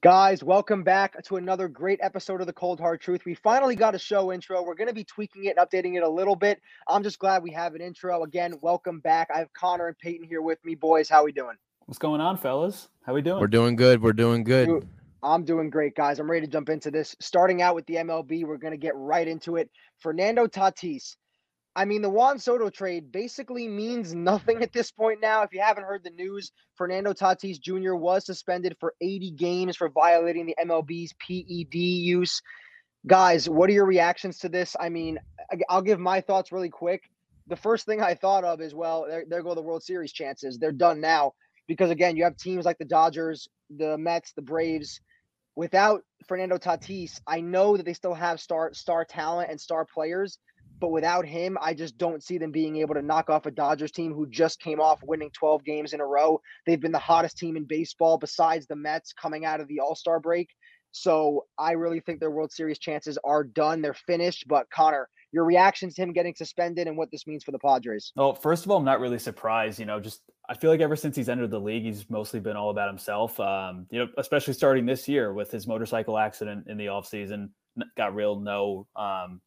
Guys, welcome back to another great episode of the Cold Hard Truth. We finally got a show intro. We're going to be tweaking it and updating it a little bit. I'm just glad we have an intro. Again, welcome back. I have Conor and Peyton here with me. Boys, how we doing? What's going on, fellas? How we doing? We're doing good. We're doing good. I'm doing great, guys. I'm ready to jump into this. Starting out with the MLB, we're going to get right into it. Fernando Tatis I mean, the Juan Soto trade basically means nothing at this point now. If you haven't heard the news, Fernando Tatis Jr. was suspended for 80 games for violating the MLB's PED use. Guys, what are your reactions to this? I mean, I'll give my thoughts really quick. The first thing I thought of is, well, there, there go the World Series chances. They're done now because, again, you have teams like the Dodgers, the Mets, the Braves. Without Fernando Tatis, I know that they still have star star talent and star players but without him, I just don't see them being able to knock off a Dodgers team who just came off winning 12 games in a row. They've been the hottest team in baseball besides the Mets coming out of the All Star break. So I really think their World Series chances are done. They're finished. But Conor, your reactions to him getting suspended and what this means for the Padres? Well, first of all, I'm not really surprised. You know, just I feel like ever since he's entered the league, he's mostly been all about himself. Um, you know, especially starting this year with his motorcycle accident in the offseason, got real no um,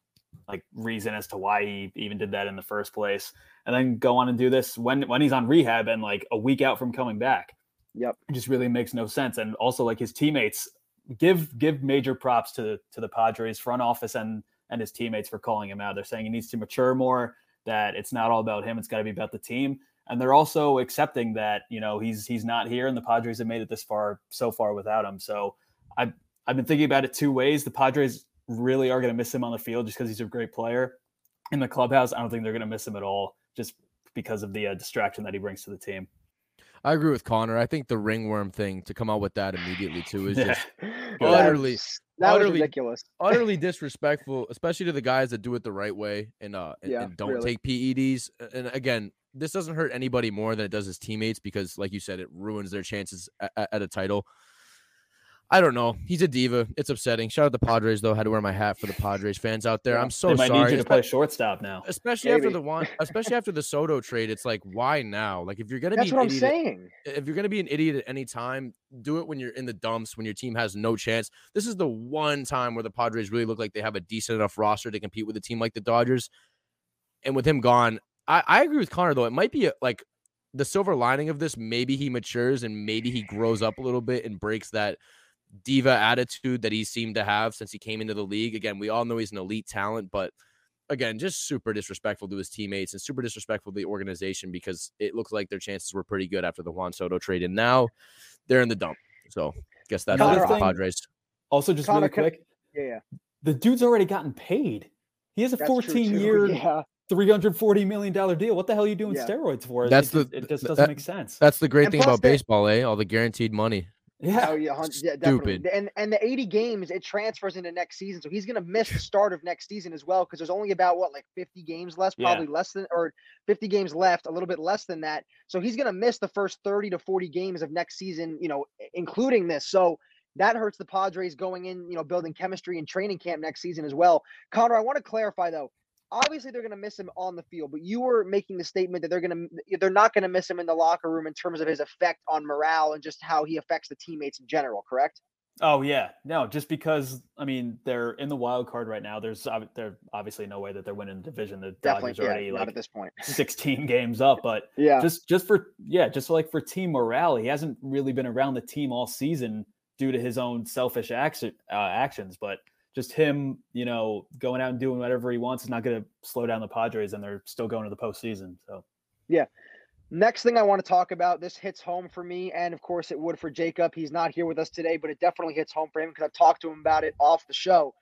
like reason as to why he even did that in the first place, and then go on and do this when when he's on rehab and like a week out from coming back. Yep, it just really makes no sense. And also like his teammates give give major props to to the Padres front office and and his teammates for calling him out. They're saying he needs to mature more. That it's not all about him; it's got to be about the team. And they're also accepting that you know he's he's not here, and the Padres have made it this far so far without him. So I I've been thinking about it two ways. The Padres really are going to miss him on the field just because he's a great player. In the clubhouse, I don't think they're going to miss him at all just because of the uh, distraction that he brings to the team. I agree with Conor. I think the ringworm thing to come out with that immediately too is just utterly, that utterly, ridiculous, utterly disrespectful, especially to the guys that do it the right way and uh and, yeah, and don't really. take PEDs. And again, this doesn't hurt anybody more than it does his teammates because, like you said, it ruins their chances at, at a title. I don't know. He's a diva. It's upsetting. Shout out the Padres though. I had to wear my hat for the Padres fans out there. Yeah. I'm so they might sorry. need you to play shortstop now, especially Maybe. after the one, especially after the Soto trade. It's like, why now? Like, if you're gonna That's be, what I'm idiot, saying. If you're gonna be an idiot at any time, do it when you're in the dumps, when your team has no chance. This is the one time where the Padres really look like they have a decent enough roster to compete with a team like the Dodgers. And with him gone, I, I agree with Conor though. It might be a, like the silver lining of this. Maybe he matures and maybe he grows up a little bit and breaks that diva attitude that he seemed to have since he came into the league. Again, we all know he's an elite talent, but again, just super disrespectful to his teammates and super disrespectful to the organization because it looks like their chances were pretty good after the Juan Soto trade, and now they're in the dump. So, guess that's Conor, the Padres. Also, just Conor, really quick, yeah, yeah, the dude's already gotten paid. He has a 14 year. Yeah. $340 million deal. What the hell are you doing yeah. steroids for? That's it, the, it just doesn't that, make sense. That's the great and thing about baseball, eh? All the guaranteed money. Yeah, oh, yeah, yeah definitely. And and the 80 games it transfers into next season, so he's going to miss the start of next season as well because there's only about what like 50 games left, probably yeah. less than or 50 games left, a little bit less than that. So he's going to miss the first 30 to 40 games of next season, you know, including this. So that hurts the Padres going in, you know, building chemistry and training camp next season as well. Conor, I want to clarify though obviously they're going to miss him on the field, but you were making the statement that they're going to they're not going to miss him in the locker room in terms of his effect on morale and just how he affects the teammates in general, correct? Oh yeah, no, just because I mean they're in the wild card right now. There's there obviously no way that they're winning the division. The Dodgers yeah, already like at this point 16 games up, but yeah, just just for yeah, just like for team morale, he hasn't really been around the team all season due to his own selfish action, uh, actions. But just him, you know, going out and doing whatever he wants is not going to slow down the Padres, and they're still going to the postseason. So, yeah. Next thing I want to talk about, this hits home for me, and of course it would for Jacob. He's not here with us today, but it definitely hits home for him because I've talked to him about it off the show.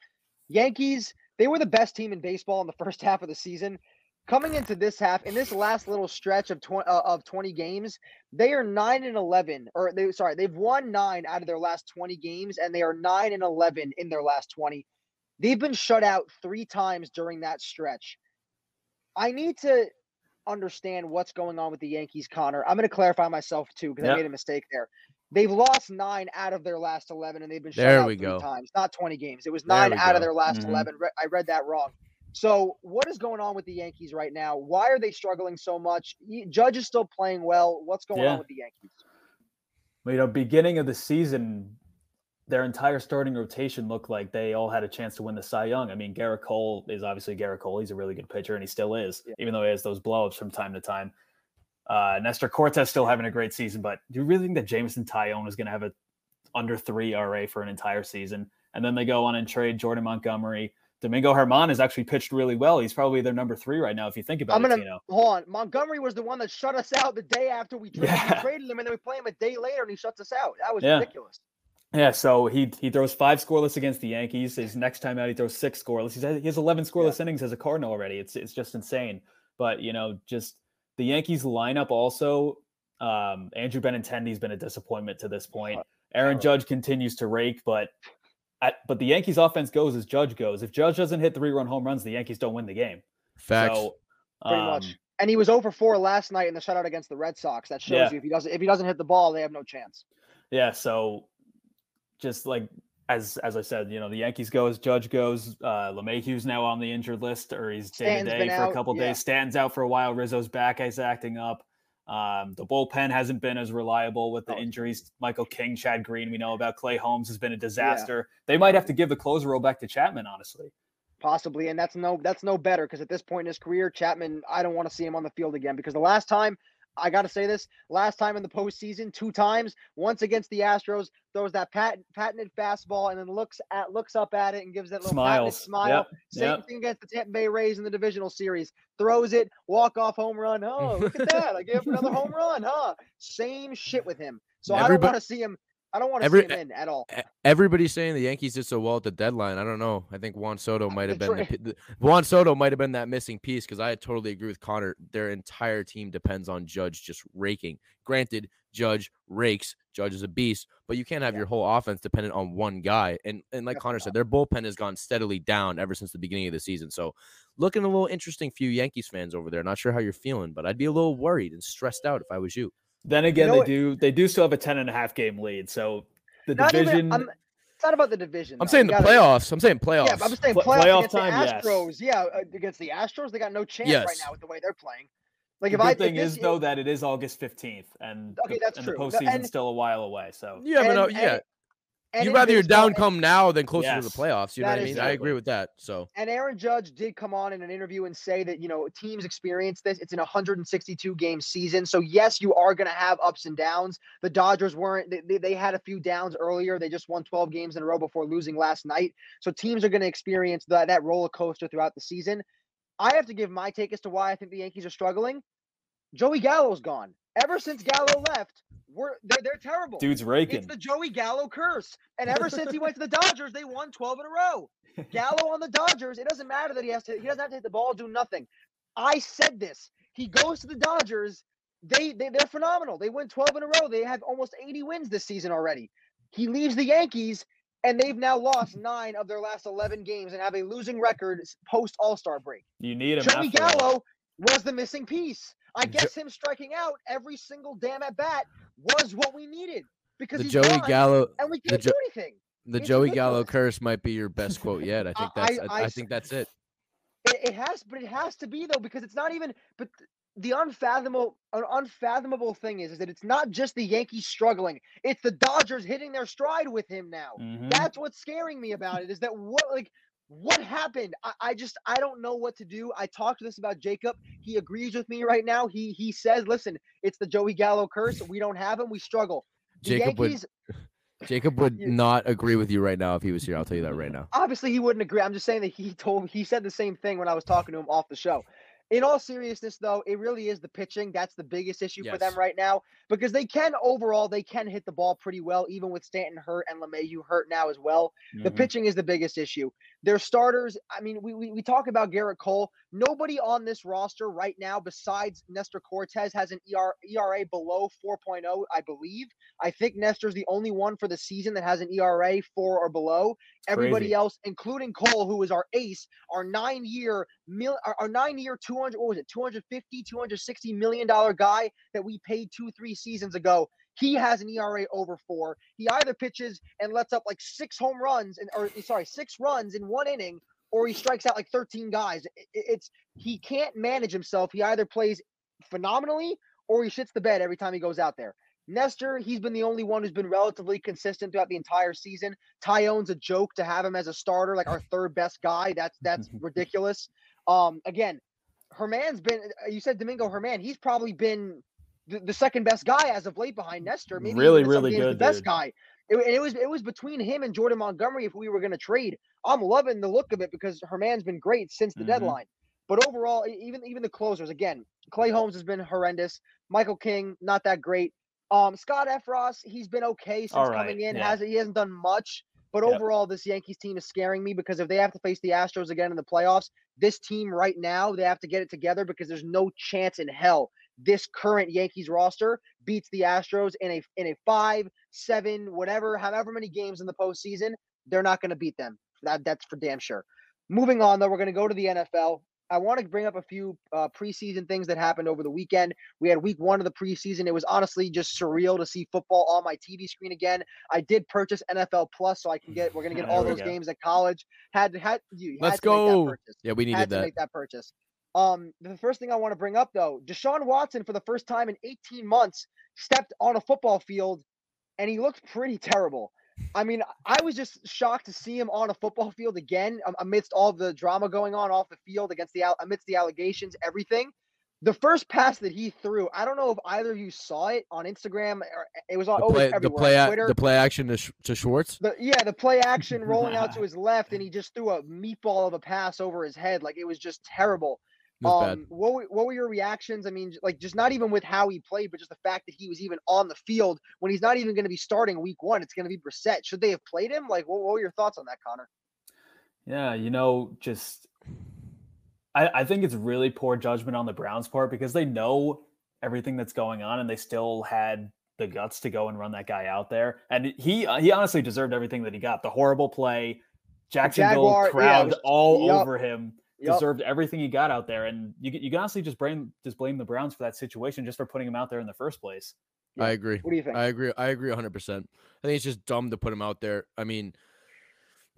Yankees, they were the best team in baseball in the first half of the season coming into this half in this last little stretch of 20 uh, of 20 games they are 9 and 11 or they sorry they've won 9 out of their last 20 games and they are 9 and 11 in their last 20 they've been shut out 3 times during that stretch i need to understand what's going on with the yankees conor i'm going to clarify myself too because yep. i made a mistake there They've lost nine out of their last 11, and they've been shut there out three go. times, not 20 games. It was nine out go. of their last mm-hmm. 11. I read that wrong. So, what is going on with the Yankees right now? Why are they struggling so much? Judge is still playing well. What's going yeah. on with the Yankees? Well, you know, beginning of the season, their entire starting rotation looked like they all had a chance to win the Cy Young. I mean, Gerrit Cole is obviously Gerrit Cole. He's a really good pitcher, and he still is, yeah. even though he has those blowups from time to time. Uh, Nestor Cortes still having a great season, but do you really think that Jameson Taillon is going to have a under three RA for an entire season? And then they go on and trade Jordan Montgomery. Domingo Germán has actually pitched really well. He's probably their number three right now, if you think about I'm gonna, it. Tino. Hold on, Montgomery was the one that shut us out the day after we traded, yeah. we traded him, and then we play him a day later, and he shuts us out. That was yeah. ridiculous. Yeah, so he he throws five scoreless against the Yankees. His next time out, he throws six scoreless. He's, he has 11 scoreless yeah. innings as a Cardinal already. It's it's just insane. But you know, just the Yankees lineup also. Um, Andrew Benintendi's been a disappointment to this point. Aaron Judge continues to rake, but at, but the Yankees offense goes as Judge goes. If Judge doesn't hit three run home runs, the Yankees don't win the game. Facts. So, Pretty um, much. And he was over four last night in the shutout against the Red Sox. That shows yeah. you if he doesn't if he doesn't hit the ball, they have no chance. Yeah. So just like as as I said, you know, the Yankees go as Judge goes. Uh LeMahieu's now on the injured list, or he's day to day for out, a couple yeah. days. Stands out for a while. Rizzo's back. He's acting up. Um, the bullpen hasn't been as reliable with the oh. injuries. Michael King, Chad Green, we know about. Clay Holmes has been a disaster. Yeah. They might have to give the closer role back to Chapman, honestly. Possibly, and that's no that's no better because at this point in his career, Chapman, I don't want to see him on the field again because the last time I got to say this last time in the postseason, two times, once against the Astros, throws that patent, patented fastball and then looks at looks up at it and gives that little Smiles. smile. Yep. Same yep. thing against the Tampa Bay Rays in the divisional series. Throws it, walk off home run. Oh, look at that! I gave him another home run, huh? Same shit with him. So Everybody, I don't want to see him. I don't want to Every, see him in at all. Everybody's saying the Yankees did so well at the deadline. I don't know. I think Juan Soto might have been the, the, Juan Soto might have been that missing piece because I totally agree with Conor. Their entire team depends on Judge just raking. Granted, Judge rakes. Judge is a beast, but you can't have yeah. your whole offense dependent on one guy. And and like Conor said, their bullpen has gone steadily down ever since the beginning of the season. So looking a little interesting few Yankees fans over there. Not sure how you're feeling, but I'd be a little worried and stressed out if I was you. Then again, you know they do they do still have a 10 and a half game lead. So the not division even, it's not about the division. I'm though. saying the gotta, playoffs. I'm saying playoffs. Yeah, I'm saying playoffs playoff against time, the Astros. Yes. Yeah, uh, against the Astros, they got no chance yes. right now with the way they're playing. Like the if good I, thing is though that it is August 15th, and okay, that's and true. the postseason's still a while away. So yeah, but no, yeah, and You'd rather your down come now than closer yes. to the playoffs. You know what I mean? Exactly. I agree with that. So and Aaron Judge did come on in an interview and say that you know teams experience this. It's an 162 game season, so yes, you are going to have ups and downs. The Dodgers weren't; they, they had a few downs earlier. They just won 12 games in a row before losing last night. So teams are going to experience that that roller coaster throughout the season. I have to give my take as to why I think the Yankees are struggling. Joey Gallo's gone. Ever since Gallo left, we're they're, they're terrible. Dude's raking. It's the Joey Gallo curse. And ever since he went to the Dodgers, they won 12 in a row. Gallo on the Dodgers, it doesn't matter that he has to he doesn't have to hit the ball, do nothing. I said this. He goes to the Dodgers, they, they they're phenomenal. They win 12 in a row. They have almost 80 wins this season already. He leaves the Yankees and they've now lost nine of their last 11 games and have a losing record post All Star break. You need him. Joey Gallo was the missing piece. I guess him striking out every single damn at bat was what we needed because the Joey Gallo and we can't jo- do anything. The it's Joey. Gallo curse might be your best quote yet. I think that's. I, I, I, I think that's it. it. It has, but it has to be though because it's not even. But the unfathomable, unfathomable thing is, is that it's not just the Yankees struggling; it's the Dodgers hitting their stride with him now. Mm-hmm. That's what's scaring me about it. Is that what like what happened? I, I, just I don't know what to do. I talked to this about Jacob. He agrees with me right now. He he says, listen, it's the Joey Gallo curse. We don't have him. We struggle. The Jacob Yankees, would Jacob would not agree with you right now if he was here. I'll tell you that right now. Obviously, he wouldn't agree. I'm just saying that he told he said the same thing when I was talking to him off the show in all seriousness, though, it really is the pitching. That's the biggest issue yes. for them right now because they can overall they can hit the ball pretty well, even with Stanton hurt and LeMahieu hurt now as well. Mm-hmm. The pitching is the biggest issue. Their starters, I mean, we, we, we talk about Gerrit Cole. Nobody on this roster right now besides Nestor Cortes has an ER, ERA below 4.0, I believe. I think Nestor's the only one for the season that has an ERA four or below. Everybody Crazy. else, including Cole, who is our ace, our nine year mil, our nine year 200, what was it, 250, 260 million dollar guy that we paid two, three seasons ago. He has an ERA over four. He either pitches and lets up like six home runs and or sorry, six runs in one inning, or he strikes out like 13 guys. It's he can't manage himself. He either plays phenomenally or he shits the bed every time he goes out there. Nestor, he's been the only one who's been relatively consistent throughout the entire season. Taillon's a joke to have him as a starter, like our third best guy. That's that's ridiculous. Um, again, Germán's been. You said Domingo Germán. He's probably been the, the second best guy as of late behind Nestor. Maybe Really, even in some really good, The best dude. guy. It, it was it was between him and Jordan Montgomery if we were going to trade. I'm loving the look of it because Germán's been great since the Mhm. deadline. But overall, even even the closers again, Clay Holmes has been horrendous. Michael King not that great. Um, Scott Effross, he's been okay since right, coming in. yeah. Hasn't he hasn't done much. But Yep. overall, this Yankees team is scaring me because if they have to face the Astros again in the playoffs, this team right now they have to get it together because there's no chance in hell this current Yankees roster beats the Astros in a in a five, seven, whatever, however many games in the postseason. They're not going to beat them. That that's for damn sure. Moving on, though, we're going to go to the NFL. I want to bring up a few uh, preseason things that happened over the weekend. We had week one of the preseason. It was honestly just surreal to see football on my TV screen again. I did purchase NFL Plus, so I can get. We're going to get There all those go. games at college. Had had you had Let's to make that go. purchase Yeah, we needed that. make that purchase. Um, the first thing I want to bring up though, Deshaun Watson for the first time in 18 months stepped on a football field, and he looked pretty terrible. I mean, I was just shocked to see him on a football field again amidst all the drama going on off the field against the amidst the allegations, everything. The first pass that he threw, I don't know if either of you saw it on Instagram or it was on The play, the play, Twitter. the play action to, Sch- to Schwartz. The yeah, the play action rolling out to his left, and he just threw a meatball of a pass over his head. Like it was just terrible. It was bad. Um, what were, what were your reactions? I mean, like just not even with how he played, but just the fact that he was even on the field when he's not even going to be starting week one. It's going to be Brissett. Should they have played him? Like, what, what were your thoughts on that, Conor? Yeah, you know, just I, I think it's really poor judgment on the Browns' part because they know everything that's going on and they still had the guts to go and run that guy out there. And he uh, he honestly deserved everything that he got. The horrible play, Jacksonville Jaguar- yeah, crowd was- all yup, over him. Yup. Deserved everything he got out there, and you you can honestly just blame just blame the Browns for that situation, just for putting him out there in the first place. Yeah. I agree. What do you think? I agree. I agree 100%. I think it's just dumb to put him out there. I mean,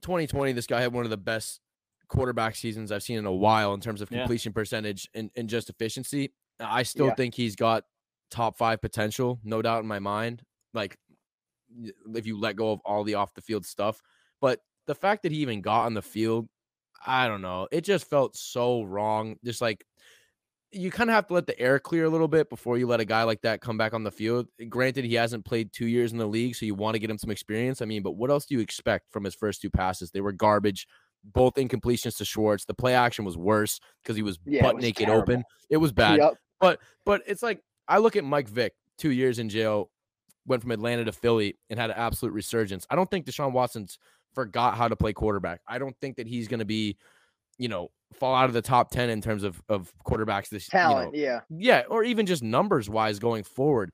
2020, this guy had one of the best quarterback seasons I've seen in a while in terms of Yeah. completion percentage and, and just efficiency. I still Yeah. think he's got top five potential, no doubt in my mind. Like, if you let go of all the off the field stuff. But the fact that he even got on the field, I don't know. It just felt so wrong. Just like, you kind of have to let the air clear a little bit before you let a guy like that come back on the field. Eh, granted, he hasn't played two years in the league, so you want to get him some experience. I mean, but what else do you expect from his first two passes? They were garbage, both incompletions to Schwartz. The play action was worse because he was Yeah, butt was naked terrible. open. It was bad. Yup. But but it's like I look at Mike Vick, two years in jail, went from Atlanta to Philly and had an absolute resurgence. I don't think Deshaun Watson's forgot how to play quarterback. I don't think that he's going to be, you know, fall out of the top ten in terms of of quarterbacks this you know, yeah. yeah, or even just numbers wise going forward.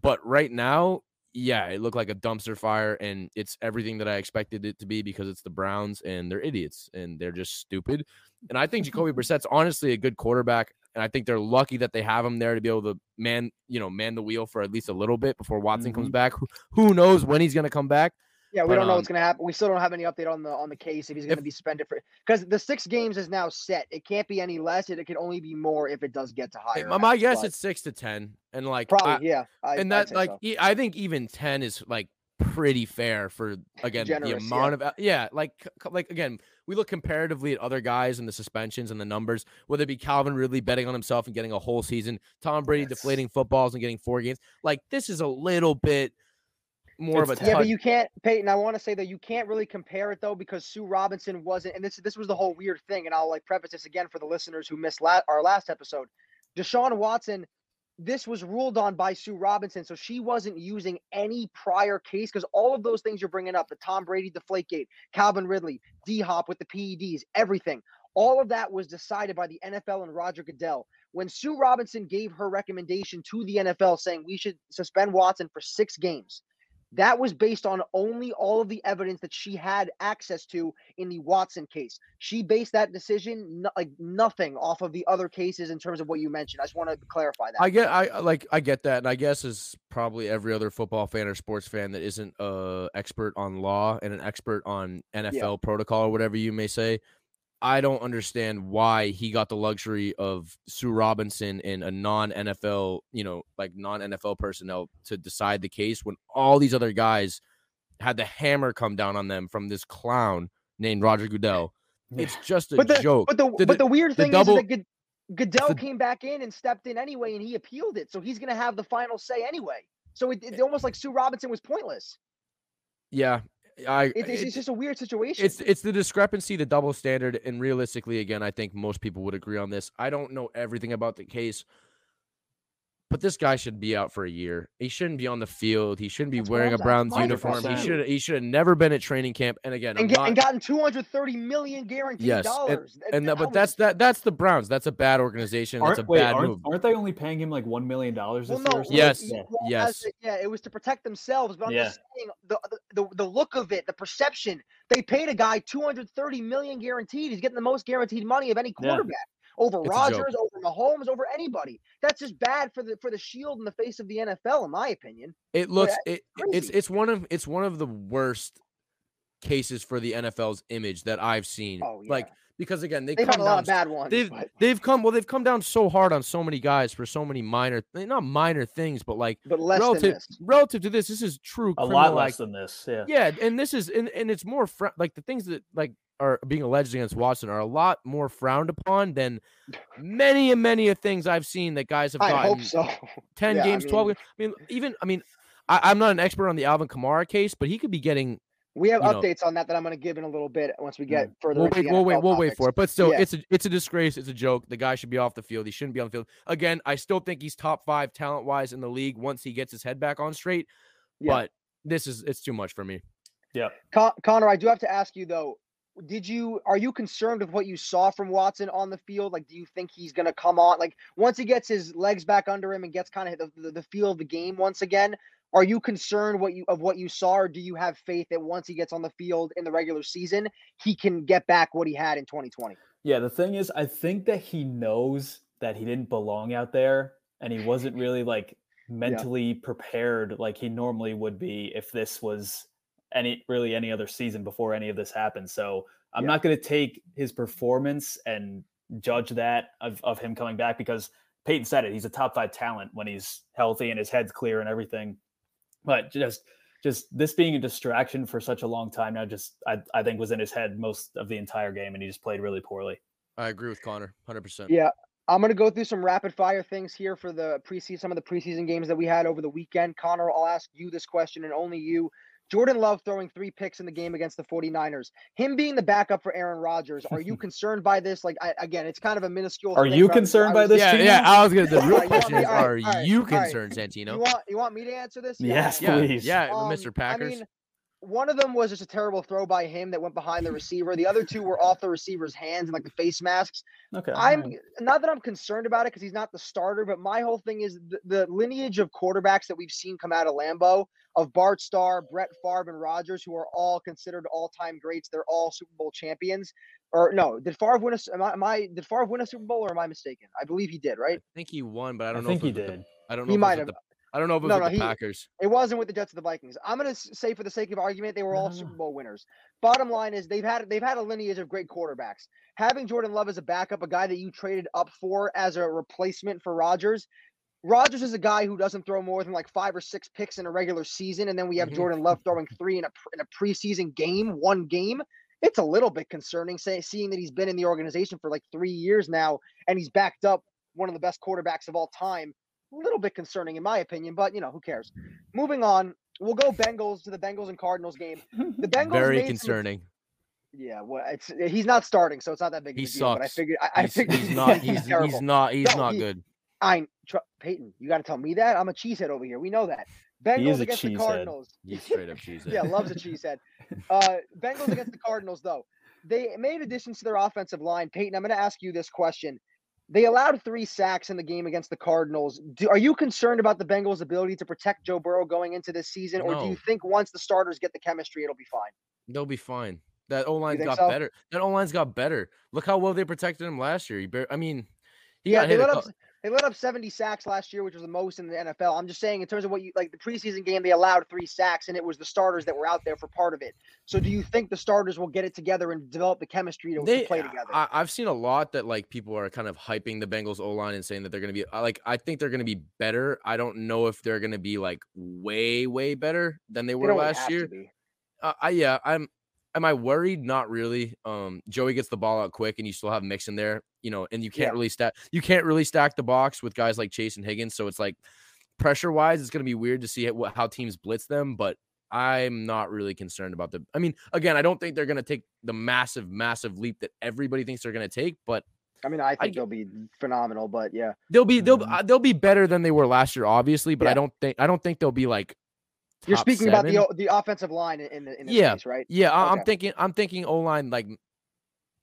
But right now, yeah, it looked like a dumpster fire, and it's everything that I expected it to be because it's the Browns and they're idiots and they're just stupid. And I think Jacoby Brissett's honestly a good quarterback, and I think they're lucky that they have him there to be able to man, you know, man the wheel for at least a little bit before Watson comes mm-hmm. back. Who, who knows when he's going to come back? Yeah, we But, don't know um, what's going to happen. We still don't have any update on the on the case if he's going to be suspended for because the six games is now set. It can't be any less. It, it can only be more if it does get to higher. My, my guess but it's six to ten, and like I- yeah. I, and that like so. e- I think even ten is like pretty fair for again Generous, the yeah. amount of of yeah like like again we look comparatively at other guys and the suspensions and the numbers whether it be Calvin Ridley betting on himself and getting a whole season Tom Brady Yes. deflating footballs and getting four games like this is a little bit more of a It's Yeah, but you can't, Peyton. I want to say that you can't really compare it though because Sue Robinson wasn't, and this this was the whole weird thing. And I'll like preface this again for the listeners who missed la- our last episode. Deshaun Watson, this was ruled on by Sue Robinson, so she wasn't using any prior case because all of those things you're bringing up, the Tom Brady the Deflategate, Calvin Ridley, D Hop with the PEDs, everything, all of that was decided by the NFL and Roger Goodell. When Sue Robinson gave her recommendation to the NFL saying we should suspend Watson for six games, that was based on only all of the evidence that she had access to in the Watson case. She based that decision no, like nothing off of the other cases in terms of what you mentioned. I just want to clarify that. I get I I like I get that and I guess as probably every other football fan or sports fan that isn't a expert on law and an expert on NFL protocol or whatever you may say I don't understand why he got the luxury of Sue Robinson and a non NFL, you know, like non NFL personnel to decide the case when all these other guys had the hammer come down on them from this clown named Roger Goodell. It's just a But the joke. but the The- but the weird thing double- is that Goodell came back in and stepped in anyway, and he appealed it, so he's gonna have the final say anyway. So it, it's eh almost like Sue Robinson was pointless. yeah, I. It, it's, it's just a weird situation. it's it's the discrepancy, the double standard, and realistically, again, I think most people would agree on this. I don't know everything about the case, but this guy should be out for a year. He shouldn't be on the field. He shouldn't be That's wearing a I'm- that's Browns uniform. He should he should have never been at training camp. And again, and, get, not, and gotten 230 million guaranteed Yes, and- dollars. and that, but that's that that's the Browns. That's a bad organization. That's a wait, bad aren't, move. aren't they only paying him like one million dollars this Well, no, year? or? Yes, yeah, yes. it- yeah, it was to protect themselves, but I'm Yeah. just saying the, the the the look of it, the perception. They paid a guy 230 million guaranteed. He's getting the most guaranteed money of any Yeah. Quarterback over It's a joke. Rodgers, over Mahomes, over anybody. That's just bad for the for the shield in the face of the NFL, in my opinion. It looks it, it's crazy. it's one of it's one of the worst cases for the NFL's image that I've seen. Oh yeah, Like because again, they they've come had a lot down of bad ones. they've but, they've come well they've come down so hard on so many guys for so many minor not minor things but like but less relative than this. relative to this this is true a lot less act- than this. Yeah. yeah and this is and, and it's more fr- like the things that like are being alleged against Watson are a lot more frowned upon than many and many of things I've seen that guys have gotten. I gotten hope so. 10 Yeah, I games 12 games. I mean even I mean I, I'm not an expert on the Alvin Kamara case but he could be getting We have you know- updates on that that I'm going to give in a little bit once we get further. We'll wait. We'll wait. We'll wait for it. But still, Yeah. it's a it's a disgrace. It's a joke. The guy should be off the field. He shouldn't be on the field. Again, I still think he's top five talent wise in the league once he gets his head back on straight. Yeah. But this is it's too much for me. Con- Conor, I do have to ask you though. Did you are you concerned with what you saw from Watson on the field? Like, do you think he's going to come on? Like, once he gets his legs back under him and gets kind of the, the, the feel of the game once again, are you concerned what you of what you saw, or do you have faith that once he gets on the field in the regular season, he can get back what he had in 2020? Yeah, the thing is, I think that he knows that he didn't belong out there and he wasn't really like mentally prepared like he normally would be if this was any really any other season before any of this happened. So I'm Yeah. not going to take his performance and judge that of, of him coming back because Peyton said it. He's a top five talent when he's healthy and his head's clear and everything. But just just this being a distraction for such a long time now, just I, I think was in his head most of the entire game and he just played really poorly. I agree with Conor, hundred percent. Yeah, I'm gonna go through some rapid fire things here for the preseason, some of the preseason games that we had over the weekend. Conor, I'll ask you this question and only you. Jordan Love throwing three picks in the game against the 49ers. Him being the backup for Aaron Rodgers. Are you concerned by this? Like, I, again, it's kind of a minuscule. Are thing, you but I was- concerned by this? Yeah, Tino? yeah. I was gonna. The real question is, alright, are alright, you alright. concerned, You Santino? want you want me to answer this? Yes, Yeah, please. yeah, Um, Mr. Packers. I mean, one of them was just a terrible throw by him that went behind the receiver. The other two were off the receiver's hands and like the face masks. Okay. I'm alright. not that I'm concerned about it because he's not the starter, but my whole thing is the, the lineage of quarterbacks that we've seen come out of Lambeau of Bart Starr, Brett Favre, and Rodgers, who are all considered all-time greats. They're all Super Bowl champions. Or no, did Favre win a? s- Am I, am I did Favre win a Super Bowl or am I mistaken? I believe he did, right? I think he won, but I I, don't know. think if he it was with did. The, I don't know. He if might have. The, I don't know if it was No, with no, the he- Packers. It wasn't with the Jets or the Vikings. I'm gonna say for the sake of argument, they were all Super. Bowl winners. Bottom line is they've had they've had a lineage of great quarterbacks. Having Jordan Love as a backup, a guy that you traded up for as a replacement for Rodgers. Rodgers is a guy who doesn't throw more than like five or six picks in a regular season, and then we have Mhm. Jordan Love throwing three in a in a preseason game, one game. It's a little bit concerning, say, seeing that he's been in the organization for like three years now, and he's backed up one of the best quarterbacks of all time. A little bit concerning, in my opinion, but you know who cares. Moving on, we'll go Bengals to the Bengals and Cardinals game. The Bengals Very made some- concerning. yeah, well, it's he's not starting, so it's not that big of He a deal. But I sucks. figured I, I He's, figured he's not. He's, he's terrible. not. He's No, not he- good. I tr- Peyton, you got to tell me that I'm a cheesehead over here. We know that. He Bengals is a against the cheesehead. Cardinals. He's straight up cheese. yeah, loves a cheesehead. Uh, Bengals against the Cardinals, though. They made additions to their offensive line. Peyton, I'm going to ask you this question. They allowed three sacks in the game against the Cardinals. Do, are you concerned about the Bengals' ability to protect Joe Burrow going into this season, or do you think once the starters get the chemistry, it'll be fine? They'll be fine. That O line's think got so? better. That O line's got better. Look how well they protected him last year. He bar- I mean, he Yeah, got they hit. Up. They let up 70 sacks last year, which was the most in the NFL. I'm just saying, in terms of what you like the preseason game, they allowed three sacks, and it was the starters that were out there for part of it. So, do you think the starters will get it together and develop the chemistry to, They, to play together? I, I've seen a lot that like people are kind of hyping the Bengals O line and saying that they're going to be like. I think they're going to be better. I don't know if they're going to be like way, way better than they They were don't last year. Uh, I yeah, I'm. Am I worried? Not really. Um, Joey gets the ball out quick, and you still have Mixon there. You know, and you can't Yeah. really stack. You can't really stack the box with guys like Chase and Higgins. So it's like pressure wise, it's going to be weird to see what, how teams blitz them. But I'm not really concerned about the. I mean, again, I don't think they're going to take the massive, massive leap that everybody thinks they're going to take. But I mean, I think get- they'll be phenomenal, but yeah. they'll be they'll Mhm. uh, they'll be better than they were last year, obviously. But I don't think I don't think they'll be like. You're speaking about the the offensive line in the, in this Yeah. case, right? Yeah, I- I'm thinking I'm thinking O line like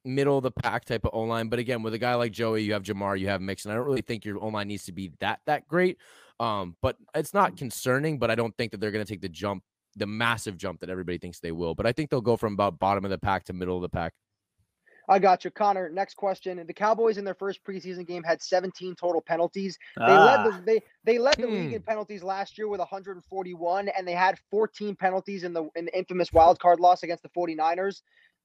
middle of the pack type of O line. But again, with a guy like Joey, you have Ja'Marr, you have Mixon. I don't really think your O line needs to be that that great. Um, but it's not concerning. But I don't think that they're going to take the jump, the massive jump that everybody thinks they will. But I think they'll go from about bottom of the pack to middle of the pack. I got you, Conor. Next question: The Cowboys in their first preseason game had 17 total penalties. They Ah, led the they they led the league Hmm. in penalties last year with 141, and they had 14 penalties in the in the infamous wild card loss against the 49ers.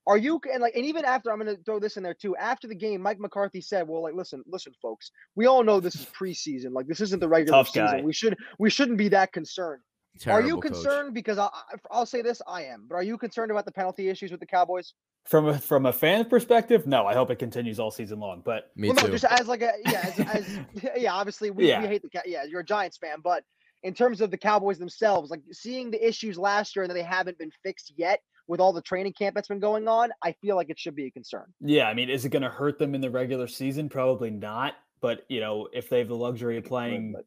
Are you and like and even after I'm going to throw this in there too. After the game, Mike McCarthy said, "Well, like listen, listen, folks, we all know this is preseason. Like this isn't the regular Tough season. guy. We should we shouldn't be that concerned." Are you Terrible coach. concerned? Because I, I- I'll say this, I am. But are you concerned about the penalty issues with the Cowboys? from a from a fan perspective, no. I hope it continues all season long. But Me well, too. no, just as like a yeah, as, as yeah. Obviously, we, Yeah. we hate the yeah. You're a Giants fan, but in terms of the Cowboys themselves, like seeing the issues last year and that they haven't been fixed yet with all the training camp that's been going on, I feel like it should be a concern. yeah, I mean, is it going to hurt them in the regular season? Probably not. But you know, if they have the luxury of playing but-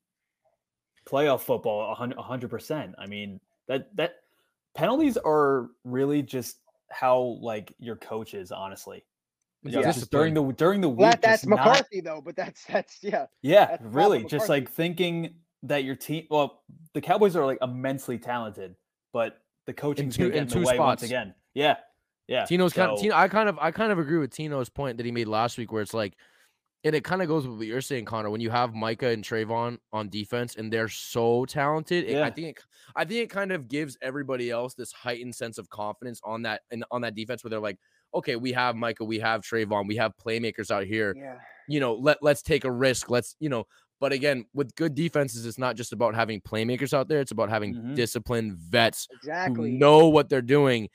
playoff football, a hun- a hundred percent. I mean, that that penalties are really just how like your coach is, honestly. You It's just during the during the week. Well, that's just not- McCarthy though, but that's that's yeah. Yeah, That's really. Just McCarthy. like thinking that your team. Well, the Cowboys are like immensely talented, but the coaching two- going in get in two the way once spots. again. Yeah, yeah. Tino's kind of Tino, I kind of I kind of agree with Tino's point that he made last week, where it's like, and it kind of goes with what you're saying, Conor. When you have Micah and Trevon on defense, and they're so talented, it- I think it, I think it kind of gives everybody else this heightened sense of confidence on that and on that defense, where they're like, okay, we have Micah, we have Trevon, we have playmakers out here. Yeah. You know, let let's take a risk. Let's you know. But again, with good defenses, it's not just about having playmakers out there. It's about having Mhm. disciplined vets Exactly. who know what they're doing.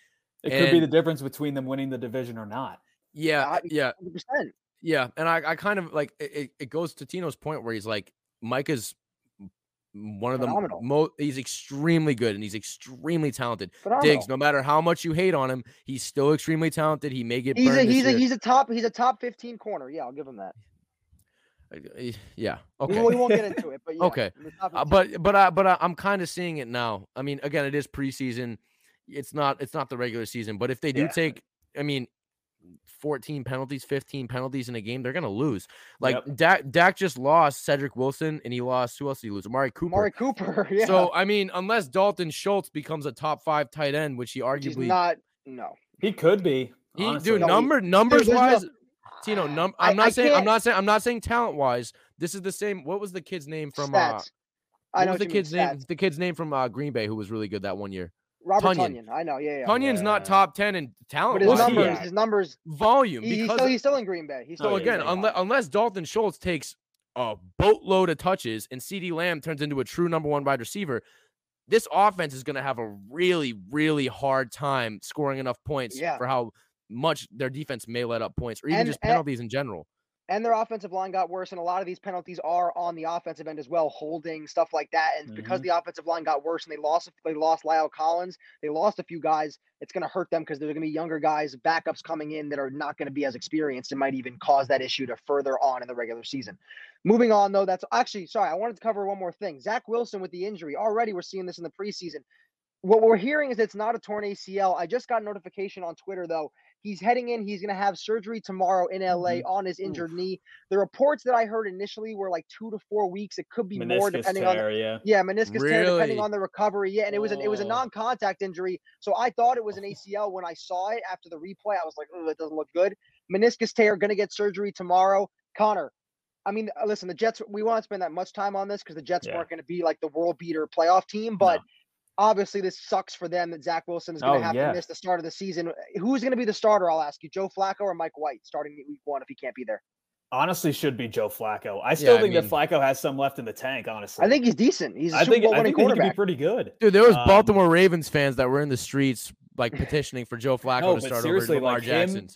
It could be the difference between them winning the division or not. Yeah, yeah. 100%. Yeah, and I, I kind of like it, it- goes to Tino's point where he's like Micah's m- one of the most he's extremely good and he's extremely talented. Phenomenal. Diggs, no matter how much you hate on him, he's still extremely talented. He may get He's a he's a year. he's a top he's a top 15 corner. Yeah, I'll give him that. Yeah, okay. We, won't get into it, but yeah. Okay. in the top Uh, but but I, but I, I'm kind of seeing it now. I mean, again, it is preseason. It's not it's not the regular season. But if they do Yeah. take, I mean, 14 penalties, 15 penalties in a game, they're gonna lose. Like Yep. Dak, Dak just lost Cedric Wilson, and he lost who else did he lose? Amari Cooper. Amari Cooper, yeah. So I mean, unless Dalton Schultz becomes a top five tight end, which he which is arguably not no. He could be. he, honestly. dude No, he- number numbers there's no- wise. Tino, num- I- I'm not I saying I'm can't- saying I'm not saying talent wise. This is the same. What was the kid's name from? Uh, stats. I know was the what you mean, kid's name? stats. The kid's name from uh, Green Bay who was really good that one year. Robert Tonyan. Tonyan. I know. Yeah, yeah. Tonyan's not top ten in talent. but his he numbers, his numbers. volume He, he's because still he's still in Green Bay. He's still so in again, Bay. unless unless Dalton Schultz takes a boatload of touches and CeeDee Lamb turns into a true number one wide receiver, this offense is going to have a really really hard time scoring enough points Yeah. for how much their defense may let up points or even And- just and- penalties in general. And their offensive line got worse, and a lot of these penalties are on the offensive end as well, holding stuff like that. And because Mm-hmm. the offensive line got worse, and they lost they lost La'el Collins, they lost a few guys. It's going to hurt them because there's going to be younger guys, backups coming in that are not going to be as experienced, and might even cause that issue to further on in the regular season. Moving on, though, that's actually sorry. I wanted to cover one more thing. Zach Wilson with the injury. Already, we're seeing this in the preseason. What we're hearing is it's not a torn ACL. I just got a notification on Twitter though. He's heading in. He's going to have surgery tomorrow in LA Mm-hmm. on his injured knee. The reports that I heard initially were like two to four weeks. It could be more Meniscus depending on. tear, yeah. Yeah, meniscus tear depending on the recovery. Yeah, and it was an it was a non-contact injury, so I thought it was an ACL when I saw it after the replay. I was like, oh, it doesn't look good. Meniscus tear, gonna get surgery tomorrow. Conor, I mean, uh, listen, the Jets. We won't spend that much time on this because the Jets Yeah. weren't going to be like the world beater playoff team. But obviously, this sucks for them that Zach Wilson is going Oh, to have yeah. to miss the start of the season. Who's going to be the starter? I'll ask you, Joe Flacco or Mike White, starting week one if he can't be there. Honestly, should be Joe Flacco. I still I think mean- that Flacco has some left in the tank. Honestly, I think he's decent. He's a I Super think I think that he could be pretty good. Dude, there was Um, Baltimore Ravens fans that were in the streets like petitioning for Joe Flacco No, to start over Lamar like, him- Jackson.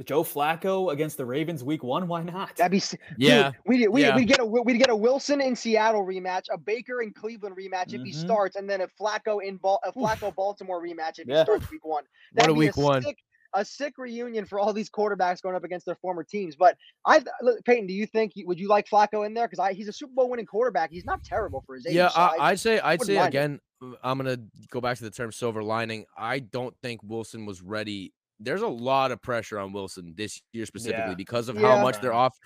So Joe Flacco against the Ravens week one. Why not? That'd be Yeah, Dude, we we yeah. we get a we get a Wilson in Seattle rematch, a Baker in Cleveland rematch if he Mhm. starts, and then a Flacco in Bal- a Flacco Baltimore rematch if he starts week one. What a That'd be week one. Sick, a sick reunion for all these quarterbacks going up against their former teams. But I, look, Peyton, do you think would you like Flacco in there? Because he's a Super Bowl winning quarterback. He's not terrible for his age. yeah. so I, I'd say I'd say mind it. again. uh, I'm gonna go back to the term silver lining. I don't think Wilson was ready. There's a lot of pressure on Wilson this year specifically Yeah. because of Yeah. how much they're off.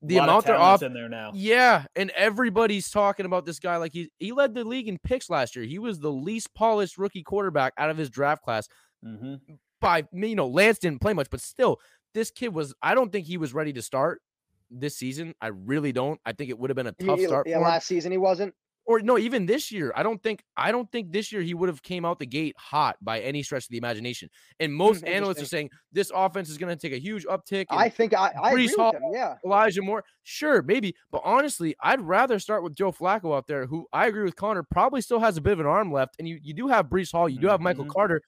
The Lot of amount they're off. in there now. Yeah, and everybody's talking about this guy like he he led the league in picks last year. He was the least polished rookie quarterback out of his draft class. hmm by you know Lance didn't play much, but still, this kid was. I don't think he was ready to start this season. I really don't. I think it would have been a tough he- start yeah, for him. last season he wasn't. Or no, even this year, I don't think. I don't think this year he would have came out the gate hot by any stretch of the imagination. And most analysts are saying this offense is going to take a huge uptick. I think I, I agree Breece with Hall- him. Yeah. Elijah Moore, sure, maybe, but honestly, I'd rather start with Joe Flacco out there, who I agree with Conor probably still has a bit of an arm left, and you you do have Breece Hall, you do have Michael Mhm. Carter.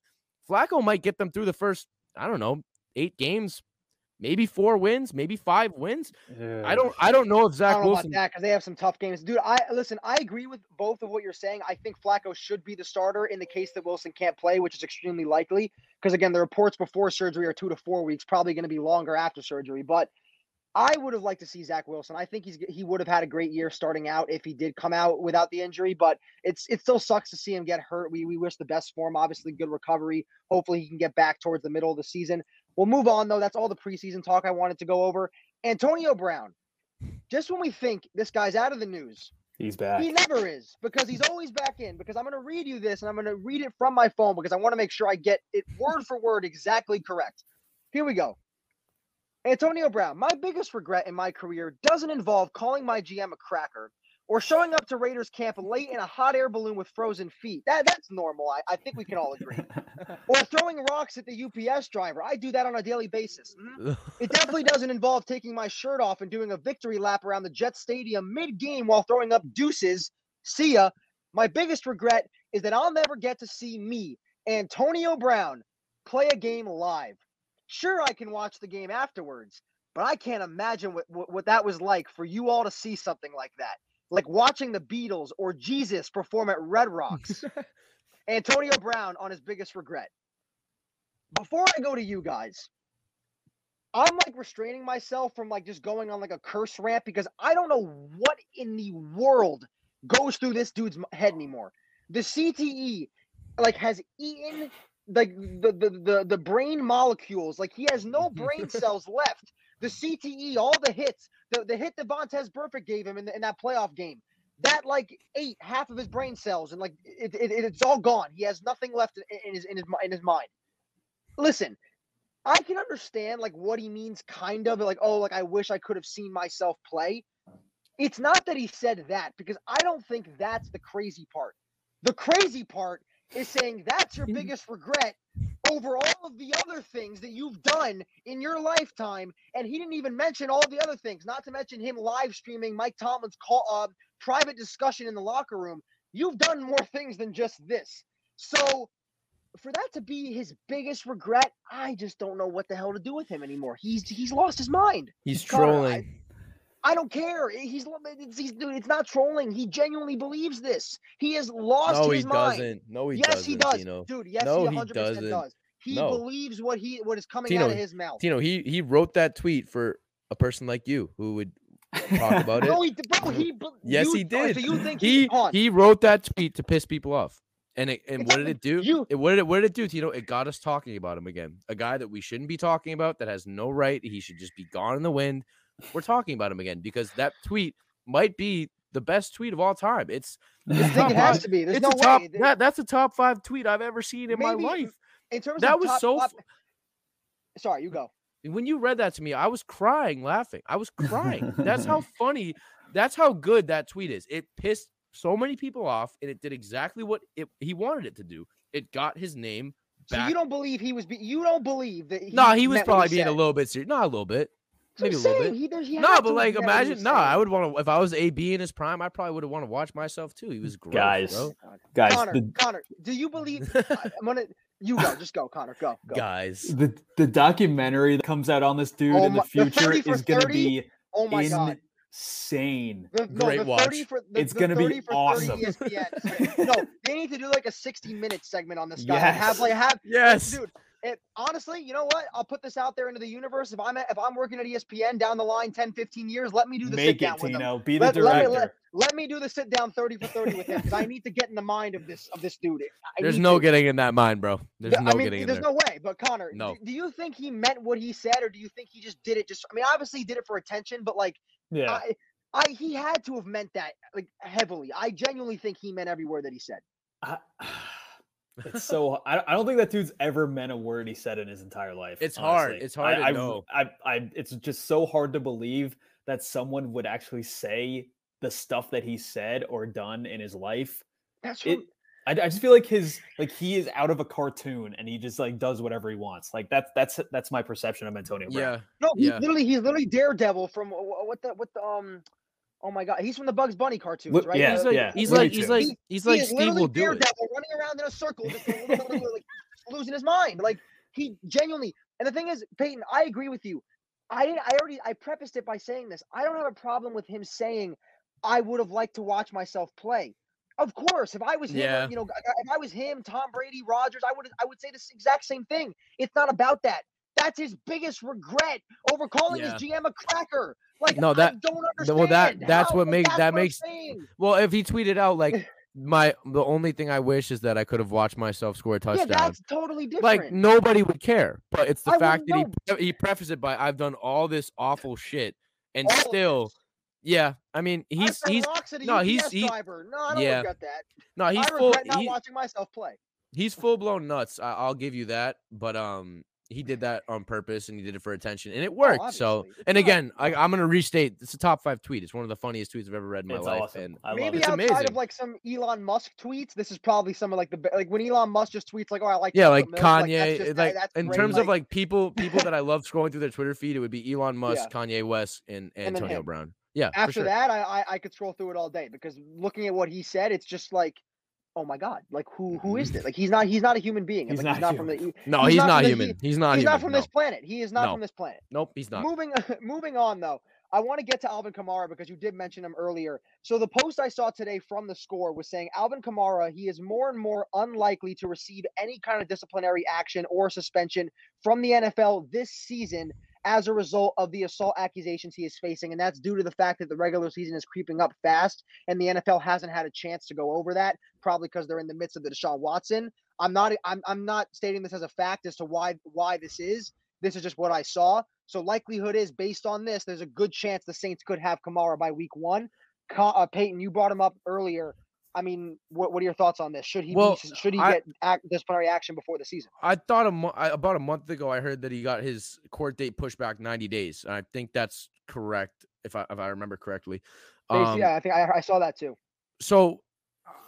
Flacco might get them through the first, I don't know, eight games, maybe four wins, maybe five wins. I don't I don't know if Zach I don't know Wilson. about that because they have some tough games, dude. I listen. I agree with both of what you're saying. I think Flacco should be the starter in the case that Wilson can't play, which is extremely likely. Because again, the reports before surgery are two to four weeks, probably going to be longer after surgery. But I would have liked to see Zach Wilson. I think he's he would have had a great year starting out if he did come out without the injury. But it's it still sucks to see him get hurt. We we wish the best for him. Obviously, good recovery. Hopefully, he can get back towards the middle of the season. We'll move on though. That's all the preseason talk I wanted to go over. Antonio Brown. Just when we think this guy's out of the news, He's back. he never is because he's always back in. Because I'm going to read you this and I'm going to read it from my phone because I want to make sure I get it word for word exactly correct. Here we go. Antonio Brown, my biggest regret in my career doesn't involve calling my GM a cracker or showing up to Raiders camp late in a hot air balloon with frozen feet. That that's normal. I, I think we can all agree. or throwing rocks at the UPS driver. I do that on a daily basis. Mhm. It definitely doesn't involve taking my shirt off and doing a victory lap around the Jet Stadium mid game while throwing up deuces. See ya. My biggest regret is that I'll never get to see me, Antonio Brown, play a game live. Sure, I can watch the game afterwards, but I can't imagine what, what, what that was like for you all to see something like that. Like watching the Beatles or Jesus perform at Red Rocks. Antonio Brown on his biggest regret. Before I go to you guys, I'm like restraining myself from like just going on like a curse rant because I don't know what in the world goes through this dude's head anymore. The CTE like has eaten like the the the, the brain molecules. Like he has no brain cells left. The CTE, all the hits, the, the hit that Vontaze Burfict gave him in, the, in that playoff game, that like ate half of his brain cells, and like it, it, it's all gone. He has nothing left in, in his in his in his mind. Listen, I can understand like what he means, kind of like oh, like I wish I could have seen myself play. It's not that he said that because I don't think that's the crazy part. The crazy part is saying that's your biggest regret over all of the other things that you've done in your lifetime. And he didn't even mention all the other things, not to mention him live streaming Mike Tomlin's call, uh, private discussion in the locker room. You've done more things than just this. So for that to be his biggest regret, I just don't know what the hell to do with him anymore. He's he's lost his mind. He's I- trolling. I don't care. He's it's, he's dude, it's not trolling. He genuinely believes this. He has lost No, his he mind. doesn't. No, he yes, doesn't. Yes, he does, Tino. dude. Yes, No, he he 100% doesn't. does. He No. believes what he what is coming Tino, out of his mouth. Tino, he he wrote that tweet for a person like you who would talk about it. No, he bro, he Yes, you- he did. So you think he he wrote that tweet to piss people off. And it, and what did it do? You- It, what did it what did it do? Tino? It got us talking about him again. A guy that we shouldn't be talking about that has no right. He should just be gone in the wind. We're talking about him again because that tweet might be the best tweet of all time. It's it's it has to be. There's it's no a top way. that, that's a top five tweet I've ever seen in Maybe- my life. in terms That of was top, so top- sorry, you go. when you read that to me, I was crying, laughing. I was crying. That's how funny. That's how good that tweet is. It pissed so many people off, and it did exactly what it, he wanted it to do. It got his name So you don't believe he was? Be- you don't believe that? He no, he was probably being said. a little bit serious. Not a little bit. That's what maybe I'm a little bit. He, does- he No, but like have meant what he imagine. No, I would want to. If I was AB in his prime, I probably would have want to watch myself too. He was great, Guys, bro. Guys, Conor, the, Conor, do you believe? I- I'm gonna. You go. Just go, Conor. Go. go. Guys. the the documentary that comes out on this dude Oh in the my- the future is going to 30? be Oh my god. insane. The, no, Great the watch. for, the, It's the gonna be for awesome. 30 ESPN. no, they need to do like a 60 minute segment on this guy. and Have like have Yes. dude. It, honestly, you know what? I'll put this out there into the universe. If I'm at, if I'm working at ESPN down the line 10, 15 years, let me do the sit Make down it, with him. Tino. Be the Let, let, me, director. let, let me do the sit down 30 for 30 with him because I need to get in the mind of this of this dude. I There's no to. getting in that mind, bro. There's no I mean, getting in there's there. no way. But Conor, No. do, do you think he meant what he said, or do you think he just did it? Just, I mean, obviously he did it for attention, but like, yeah. I, I, he had to have meant that like heavily. I genuinely think he meant every word that he said. I, it's so I, I don't think that dude's ever meant a word he said in his entire life. It's hard. It's hard I, to I, know. I, I, it's just so hard to believe that someone would actually say the stuff that he said or done in his life. That's It, what, I, I just feel like his like he is out of a cartoon and he just like does whatever he wants. Like that's that's that's my perception of Antonio Brown. Yeah. no. He's yeah. literally he's literally Daredevil from wh- wh- what the what the um. Oh my God, he's from the Bugs Bunny cartoons, right? yeah, He's like yeah, he's Looney like he's like He- he's he like is Steve literally will do it. Running around in a circle, just like, losing his mind. Like he genuinely. And the thing is, Peyton, I agree with you. I didn't. I already. I prefaced it by saying this. I don't have a problem with him saying, "I would have liked to watch myself play." Of course, if I was him, Yeah. you know, if I was him, Tom Brady, Rodgers, I would. I would say this exact same thing. It's not about that. That's his biggest regret over calling Yeah. his GM a cracker. Like No, I that- don't understand. well, that- that's how- what makes- that's that what makes-. Well, if he tweeted out like my the only thing I wish is that I could have watched myself score a touchdown. Yeah, that's totally different. like nobody would care. But it's the I fact that wouldn't he he prefaced it by I've done all this awful shit and All still yeah, I mean he's sent he's rocks at a no, he's- UPS he- driver. No, I don't yeah. regret that. no he's I full not he- watching myself play. he's full blown nuts. I, I'll give you that. But um, he did that on purpose and he did it for attention, and it oh, worked. so, Oh, obviously. It's and not- again, I, I'm gonna restate. It's a top five tweet. It's one of the funniest tweets I've ever read in my It's life. awesome. And I love Maybe it. It's outside amazing. of like some Elon Musk tweets, this is probably some of like the be- like when Elon Musk just tweets like, "Oh, I like yeah, like chocolate milk," that's Kanye, just- like that's in great, terms of like people, people that I love scrolling through their Twitter feed, it would be Elon Musk, Kanye West, and And then Antonio him. Brown. Yeah, after sure. that, I, I I could scroll through it all day because looking at what he said, it's just like, oh my god, like who who is mm-hmm. this? Like he's not he's not a human being. He's like, not he's not from the he- no, he's he's, not not, from the- human. he's not he's human. not from no. this planet. He is not No. from this planet. Nope, he's not. Moving moving on though, I want to get to Alvin Kamara because you did mention him earlier. So the post I saw today from the score was saying Alvin Kamara, he is more and more unlikely to receive any kind of disciplinary action or suspension from the NFL this season as a result of the assault accusations he is facing. And that's due to the fact that the regular season is creeping up fast and the NFL hasn't had a chance to go over that, probably because they're in the midst of the Deshaun Watson. I'm not I'm, I'm not stating this as a fact as to why why this is. This is just what I saw. So likelihood is based on this, there's a good chance the Saints could have Kamara by week one. Uh, Peyton, you brought him up earlier. I mean, what what are your thoughts on this? Should he Well, be, should he I- get act, disciplinary action before the season? I thought a mo- I- about a month ago, I heard that he got his court date pushed back 90 days. I think that's correct, if I if I remember correctly. Um, yeah, I think I, I saw that too. So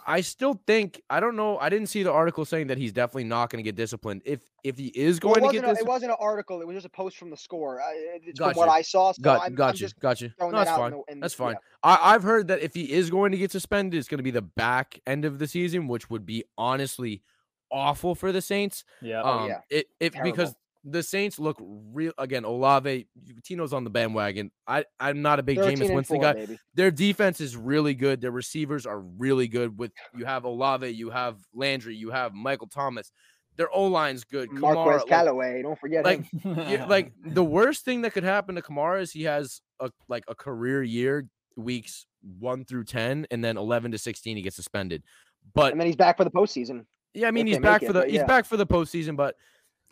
I still think I don't know. I didn't see the article saying that he's definitely not going to get disciplined. If if he is going it, to get a, this, it wasn't an article. It was just a post from the score. Uh, it's from Gotcha. what I saw. So got I'm, got I'm you, just got you. throwing No, that's out. fine. in the- in- That's yeah. fine. I, I've heard that if he is going to get suspended, it's going to be the back end of the season, which would be honestly awful for the Saints. Yeah. Oh, Um, yeah. it, if because Terrible. The Saints look real again. Olave, Tino's on the bandwagon. I I'm not a big 13 Jameis Winston four, guy. baby. Their defense is really good. Their receivers are really good. With you have Olave, you have Landry, you have Michael Thomas. Their O line's good. Marquez Kamara, like- Callaway. Don't forget like, him. yeah, like the worst thing that could happen to Kamara is he has a like a career year, weeks one through ten, and then eleven to sixteen he gets suspended. But And then he's back for the postseason. yeah, I mean he's back make for the but he's back for the postseason, but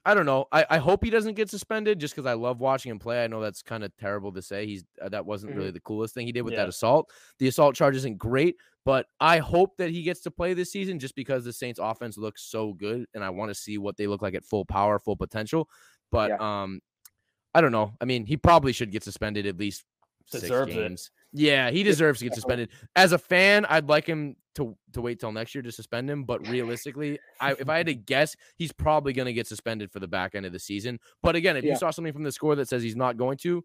I don't know. I, I hope he doesn't get suspended just because I love watching him play. I know that's kind of terrible to say. He's uh, that wasn't Mhm. really the coolest thing he did with Yeah. that assault. The assault charge isn't great, but I hope that he gets to play this season just because the Saints offense looks so good and I want to see what they look like at full power, full potential. But um I don't know. I mean, he probably should get suspended at least Deserves six it. Games. Yeah, he deserves to get suspended. As a fan, I'd like him to to wait till next year to suspend him. But realistically, I if I had to guess, he's probably going to get suspended for the back end of the season. But again, if Yeah. you saw something from the score that says he's not going to,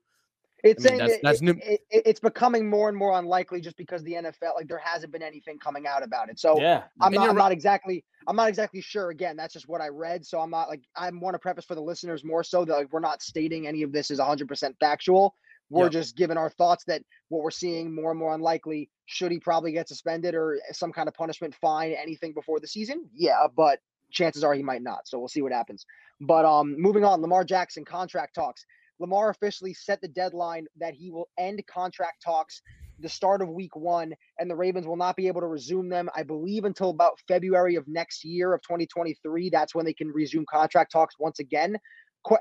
It's I mean, saying that's- that that's it- new- it- it- it's becoming more and more unlikely just because the NFL like there hasn't been anything coming out about it. So yeah. I'm not, I'm right- not exactly I'm not exactly sure. Again, that's just what I read. So I'm not like I want to preface for the listeners more so that like we're not stating any of this is 100% factual. We're Yep. just giving our thoughts that what we're seeing more and more unlikely. Should he probably get suspended or some kind of punishment, fine, anything before the season? Yeah, but chances are he might not. So we'll see what happens. But um, moving on, Lamar Jackson contract talks. Lamar officially set the deadline that he will end contract talks the start of week one, and the Ravens will not be able to resume them, I believe, until about February of next year of 2023. That's when they can resume contract talks once again.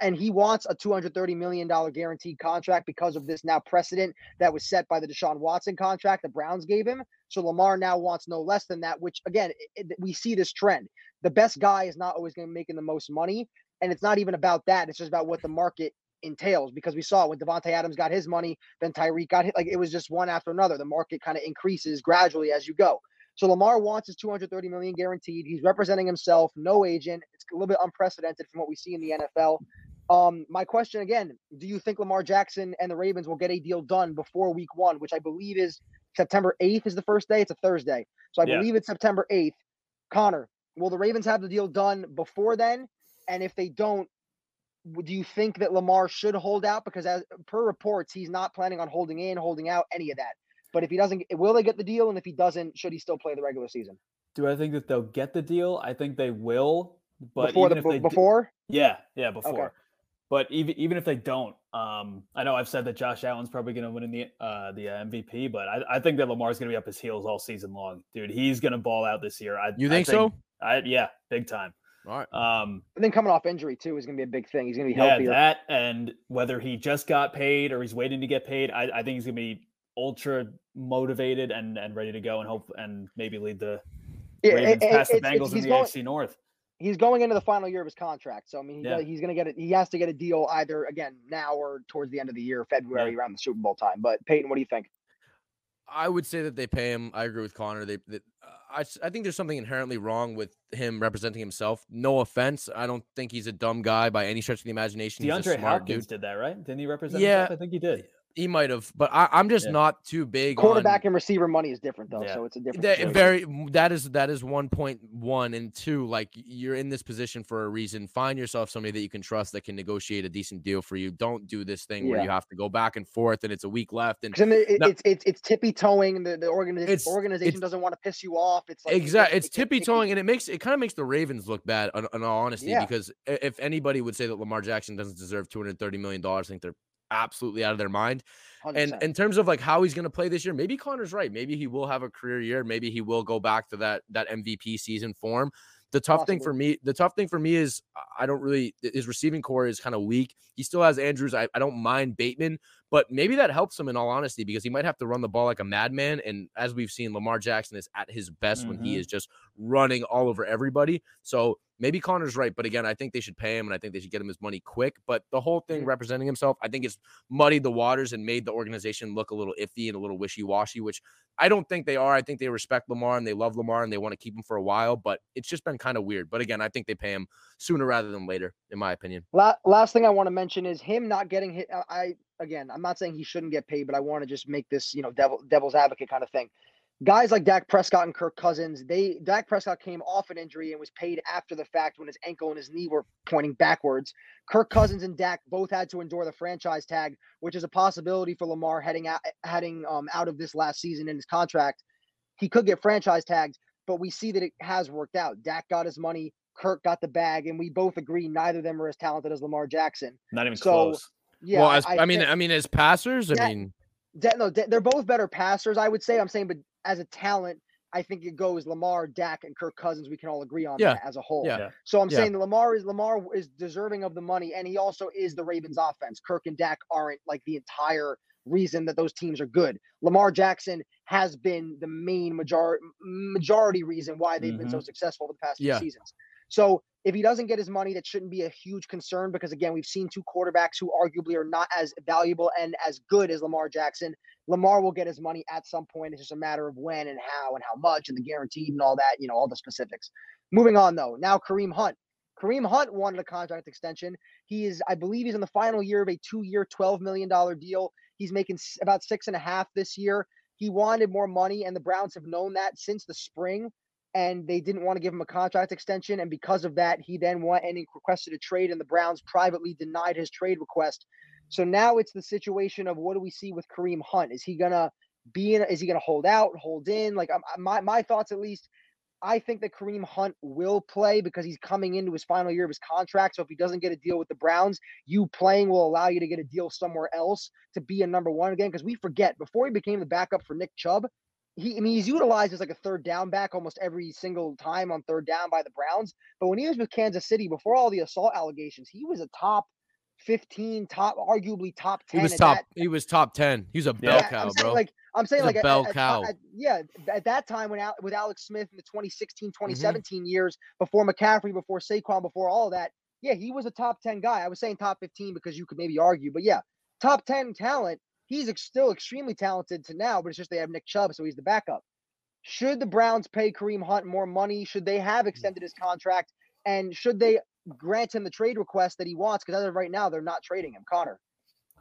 And he wants a $230 million guaranteed contract because of this now precedent that was set by the Deshaun Watson contract the Browns gave him. So Lamar now wants no less than that, which again, it, it- we see this trend. The best guy is not always going to be making the most money. And it's not even about that. It's just about what the market entails because we saw when Davante Adams got his money, then Tyreek got hit. Like it was just one after another. The market kind of increases gradually as you go. So Lamar wants his 230 million guaranteed. He's representing himself, no agent. It's a little bit unprecedented from what we see in the NFL. Um, my question again: Do you think Lamar Jackson and the Ravens will get a deal done before Week One, which I believe is September 8th? Is the first day? It's a Thursday, so I Yeah. believe it's September 8th. Conor, will the Ravens have the deal done before then? And if they don't, do you think that Lamar should hold out? Because as per reports, he's not planning on holding in, holding out, any of that. But if he doesn't, will they get the deal? And if he doesn't, should he still play the regular season Do I think that they'll get the deal? I think they will. But before even the if they be- d- before? Yeah, yeah, before. But even even if they don't, um, I know I've said that Josh Allen's probably going to win in the uh, the uh, MVP, but I, I think that Lamar's going to be up his heels all season long, dude. He's going to ball out this year. I, you I think, so? I, yeah, big time. All right. Um, And then coming off injury too is going to be a big thing. He's going to be yeah, healthier. that and whether he just got paid or he's waiting to get paid, I, I think he's going to be ultra motivated and and ready to go and hope and maybe lead the Yeah, Ravens it- it- past the it's- it's- Bengals in he's the going- AFC North. he's going into the final year of his contract. So I mean, he, Yeah. he's going to get it. He has to get a deal either again now or towards the end of the year, February around the Super Bowl time. But Peyton, what do you think? I would say that they pay him. I agree with Conor. They, they uh, I, s- I think there's something inherently wrong with him representing himself. No offense. I don't think he's a dumb guy by any stretch of the imagination. He's a DeAndre smart Hopkins dude. did that, right? Didn't he represent Yeah. himself? I think he did. He might have, but I, I'm just Yeah. not too big Quarterback on and receiver money is different though, Yeah. so it's a different. that, very that is that is one point one and two like you're in this position for a reason find yourself somebody that you can trust that can negotiate a decent deal for you don't do this thing where you have to go back and forth and it's a week left and then it, No. it's it's it's tippy toeing. The the organi- It's- organization it's- doesn't want to piss you off. It's like exactly it- it's it- it- tippy toeing and it makes it kind of makes the ravens look bad in, in all honesty Yeah. because if anybody would say that lamar jackson doesn't deserve 230 million dollars i think they're absolutely out of their mind 100%. And in terms of like how he's going to play this year, maybe Conor's right. Maybe he will have a career year. Maybe he will go back to that that MVP season form. The tough thing for me, the tough thing for me is I don't really his receiving corps is kind of weak. He still has Andrews. I, I don't mind Bateman, but maybe that helps him in all honesty because he might have to run the ball like a madman. And as we've seen, Lamar Jackson is at his best when he Mhm. is just running all over everybody. So maybe Conor's right, but again, I think they should pay him and I think they should get him his money quick. But the whole thing Mhm. representing himself, I think it's muddied the waters and made the organization look a little iffy and a little wishy washy, which I don't think they are. I think they respect Lamar and they love Lamar and they want to keep him for a while, but it's just been kind of weird. But again, I think they pay him sooner rather than later, in my opinion. La- last thing I want to mention is him not getting hit. I- I again, I'm not saying he shouldn't get paid, but I want to just make this you know devil devil's advocate kind of thing. Guys like Dak Prescott and Kirk Cousins, they Dak Prescott came off an injury and was paid after the fact when his ankle and his knee were pointing backwards. Kirk Cousins and Dak both had to endure the franchise tag, which is a possibility for Lamar heading out heading um, out of this last season in his contract. He could get franchise tagged, but we see that it has worked out. Dak got his money, Kirk got the bag, and we both agree neither of them are as talented as Lamar Jackson. Not even So, close. Yeah, well, as, I, mean, I mean, as passers, I mean, De- no, they're both better passers, I would say. I'm saying, but as a talent, I think it goes Lamar, Dak, and Kirk Cousins. We can all agree on Yeah. that as a whole. Yeah. So I'm Yeah. saying Lamar is Lamar is deserving of the money, and he also is the Ravens' offense. Kirk and Dak aren't like the entire reason that those teams are good. Lamar Jackson has been the main majority majority reason why they've been so mm-hmm. successful over the past few seasons. So If he doesn't get his money, that shouldn't be a huge concern because again, we've seen two quarterbacks who arguably are not as valuable and as good as Lamar Jackson. Lamar will get his money at some point. It's just a matter of when and how and how much and the guaranteed and all that, you know, all the specifics. Moving on though, now Kareem Hunt. Kareem Hunt wanted a contract extension. He is, I believe, he's in the final year of a two-year, twelve million dollar deal. He's making about six and a half this year. He wanted more money, and the Browns have known that since the spring, and they didn't want to give him a contract extension. And because of that, he then went and requested a trade, and the Browns privately denied his trade request. So now it's the situation of what do we see with Kareem Hunt? Is he gonna be in? Is he gonna hold out, hold in? Like my my thoughts at least I think that Kareem Hunt will play because he's coming into his final year of his contract. So if he doesn't get a deal with the Browns, you playing will allow you to get a deal somewhere else to be a number one again. Because we forget before he became the backup for Nick Chubb, he I mean he's utilized as like a third down back almost every single time on third down by the Browns. But when he was with Kansas City before all the assault allegations, he was a top 15, top arguably top 10. He was top. That, he was top 10. He's a bell yeah, cow, bro. Like I'm saying, He's like a bell at, cow. At, yeah, at that time when with Alex Smith in the 2016, 2017 mm-hmm. years before McCaffrey, before Saquon, before all of that, yeah, he was a top 10 guy. I was saying top 15 because you could maybe argue, but yeah, top 10 talent. He's ex- still extremely talented to now, but it's just they have Nick Chubb, so he's the backup. Should the Browns pay Kareem Hunt more money? Should they have extended his contract? And should they grant him the trade request that he wants because as of right now they're not trading him. Conor.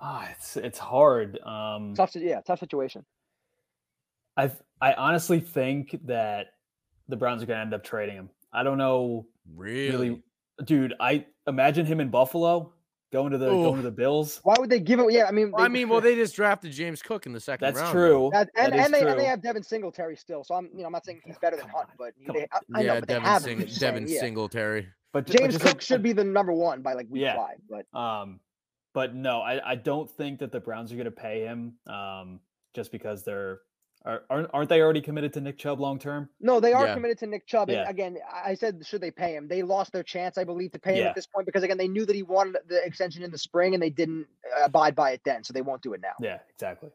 Ah, it's it's hard. Um, tough, yeah, tough situation. I I honestly think that the Browns are going to end up trading him. I don't know. Really? really, dude. I imagine him in Buffalo going to the Ooh. going to the Bills. Why would they give it? Yeah, I mean, they, I mean, well, they just drafted James Cook in the second That's round. True. That, and, that and they true. and they have Devin Singletary still. So I'm you know I'm not saying he's better than Hunt, but they, I, I yeah, know, but Devin, Sing, Devin saying, Singletary. But James but Cook like, should be the number one by like week yeah. five. But um, but no, I, I don't think that the Browns are going to pay him. Um, just because they're are, aren't aren't they already committed to Nick Chubb long term? No, they are yeah. committed to Nick Chubb. Yeah. And again, I said should they pay him? They lost their chance, I believe, to pay him yeah. at this point because again they knew that he wanted the extension in the spring and they didn't uh, abide by it then, so they won't do it now. Yeah, exactly.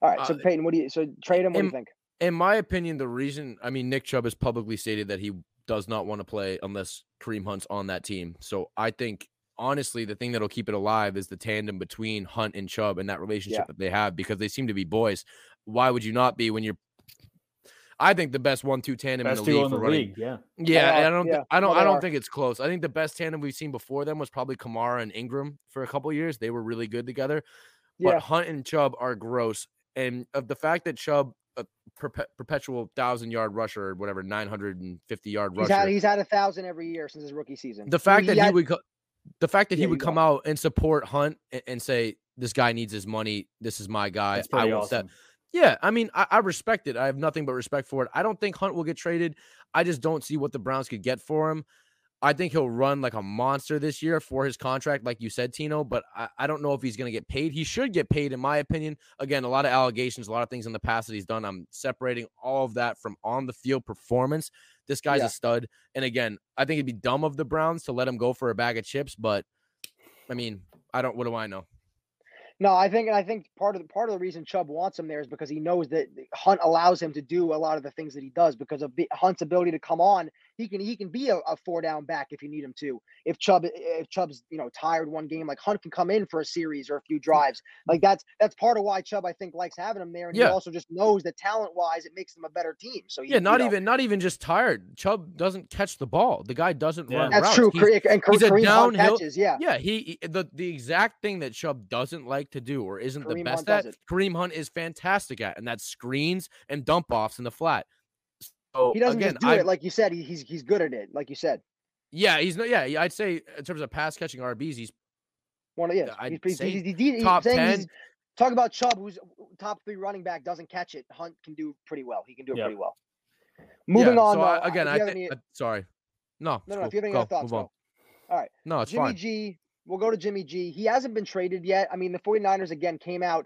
All right, so uh, Peyton, what do you so trade him? What in, do you think? In my opinion, the reason I mean Nick Chubb has publicly stated that he does not want to play unless Kareem Hunt's on that team. So I think honestly, the thing that'll keep it alive is the tandem between Hunt and Chubb and that relationship yeah. that they have because they seem to be boys. Why would you not be when you're? I think the best one-two tandem best in the league in for the running. League, yeah, yeah. I don't, yeah. I don't, well, I don't are. think it's close. I think the best tandem we've seen before them was probably Kamara and Ingram for a couple years. They were really good together. But yeah. Hunt and Chubb are gross, and of the fact that Chubb a perpe- perpetual thousand yard rusher or whatever, 950 yard he's rusher. Had, he's had a thousand every year since his rookie season. The fact he, that he, had, would, co- the fact that yeah, he would come know. out and support Hunt and, and, say, "This guy needs his money. This is my guy." I will awesome. Yeah, I mean, I, I, respect it. I have nothing but respect for it. I don't think Hunt will get traded. I just don't see what the Browns could get for him. I think he'll run like a monster this year for his contract, like you said, Tino. But I, I don't know if he's going to get paid. He should get paid, in my opinion. Again, a lot of allegations, a lot of things in the past that he's done. I'm separating all of that from on the field performance. This guy's yeah. a stud. And again, I think it'd be dumb of the Browns to let him go for a bag of chips. But I mean, I don't. What do I know? No, I think I think part of the part of the reason Chubb wants him there is because he knows that Hunt allows him to do a lot of the things that he does because of Hunt's ability to come on. He can he can be a, a, four down back if you need him to. If Chubb if Chubb's you know tired one game, like Hunt can come in for a series or a few drives. Like that's that's part of why Chubb I think likes having him there, and yeah. he also just knows that talent wise it makes them a better team. So he, yeah, not even know. not even just tired. Chubb doesn't catch the ball. The guy doesn't yeah. run. That's routes. true. He's, and he's Kareem a downhill. Catches, yeah, yeah. He the the exact thing that Chubb doesn't like to do or isn't Kareem the best Hunt at. Kareem Hunt is fantastic at, and that's screens and dump offs in the flat. So he doesn't again, just do I, it like you said. He, he's he's good at it, like you said. Yeah, he's not. Yeah, I'd say in terms of pass catching RBs, he's one of yeah. I'd he's, say he's, he's, top ten. Talk about Chubb, who's top three running back, doesn't catch it. Hunt can do pretty well. He can do it yep. pretty well. Moving yeah, on. So though, again, I think. any... Uh, sorry. No. No, no. Cool. If you have any go, other thoughts, go. All right. No, it's Jimmy fine. G. We'll go to Jimmy G. He hasn't been traded yet. I mean, the 49ers again came out.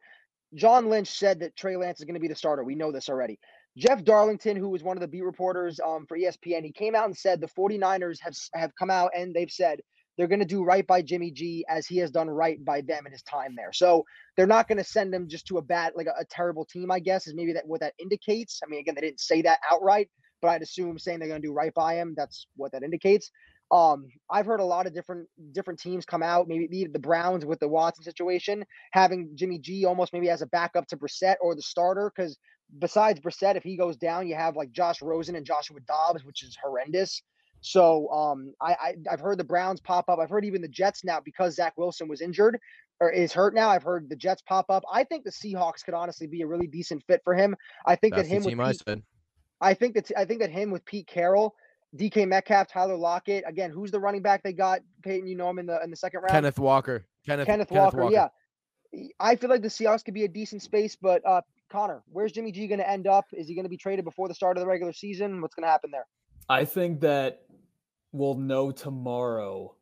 John Lynch said that Trey Lance is going to be the starter. We know this already. Jeff Darlington, who was one of the beat reporters um, for ESPN, he came out and said the 49ers have have come out and they've said they're going to do right by Jimmy G as he has done right by them in his time there. So they're not going to send him just to a bad, like a, a, terrible team, I guess, is maybe that what that indicates. I mean, again, they didn't say that outright, but I'd assume saying they're going to do right by him, that's what that indicates. Um, I've heard a lot of different different teams come out. Maybe the, the Browns with the Watson situation, having Jimmy G almost maybe as a backup to Brissett or the starter. Because besides Brissett, if he goes down, you have like Josh Rosen and Joshua Dobbs, which is horrendous. So um, I, I I've heard the Browns pop up. I've heard even the Jets now because Zach Wilson was injured or is hurt now. I've heard the Jets pop up. I think the Seahawks could honestly be a really decent fit for him. I think That's that him with I Pete. I think that I think that him with Pete Carroll, DK Metcalf, Tyler Lockett. Again, who's the running back they got? Peyton, you know him in the in the second round. Kenneth Walker. Kenneth, Kenneth, Walker, Yeah, I feel like the Seahawks could be a decent space, but uh, Conor, where's Jimmy G going to end up? Is he going to be traded before the start of the regular season? What's going to happen there? I think that we'll know tomorrow.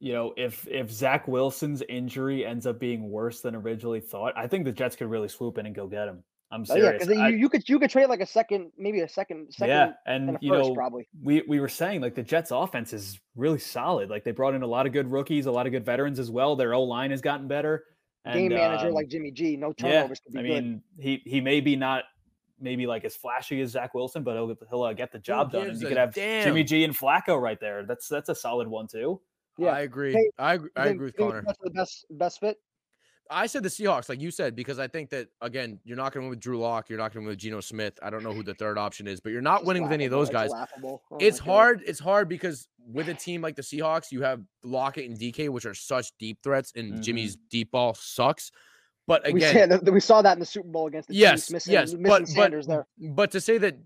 You know, if if Zach Wilson's injury ends up being worse than originally thought, I think the Jets could really swoop in and go get him. I'm Oh, yeah, because I- you, you could you could trade like a second, maybe a second, second yeah, and and a you first know, probably. we we were saying like the Jets offense is really solid. Like they brought in a lot of good rookies, a lot of good veterans as well. Their O line has gotten better. Game and, manager um, like Jimmy G, no yeah, turnovers could be I good. mean, he he may be not maybe like as flashy as Zach Wilson, but he'll he'll uh, get the job done, and you a could have Jimmy? G and Flacco right there. That's that's a solid one too. Yeah. I agree. Hey, I agree, I agree with Conor. That's the best best fit. I said the Seahawks, like you said, because I think that again, you're not going to win with Drew Lock. You're not going to win with Geno Smith. I don't know who the third option is, but you're not It's winning with any of those guys. laughable. Oh It's my God. hard. It's hard because with a team like the Seahawks, you have Lockett and DK, which are such deep threats, and Mhm. Jimmy's deep ball sucks. But We, again, saw, we saw that in the Super Bowl against the yes, Chiefs, missing, yes, missing but but Sanders there. but to say that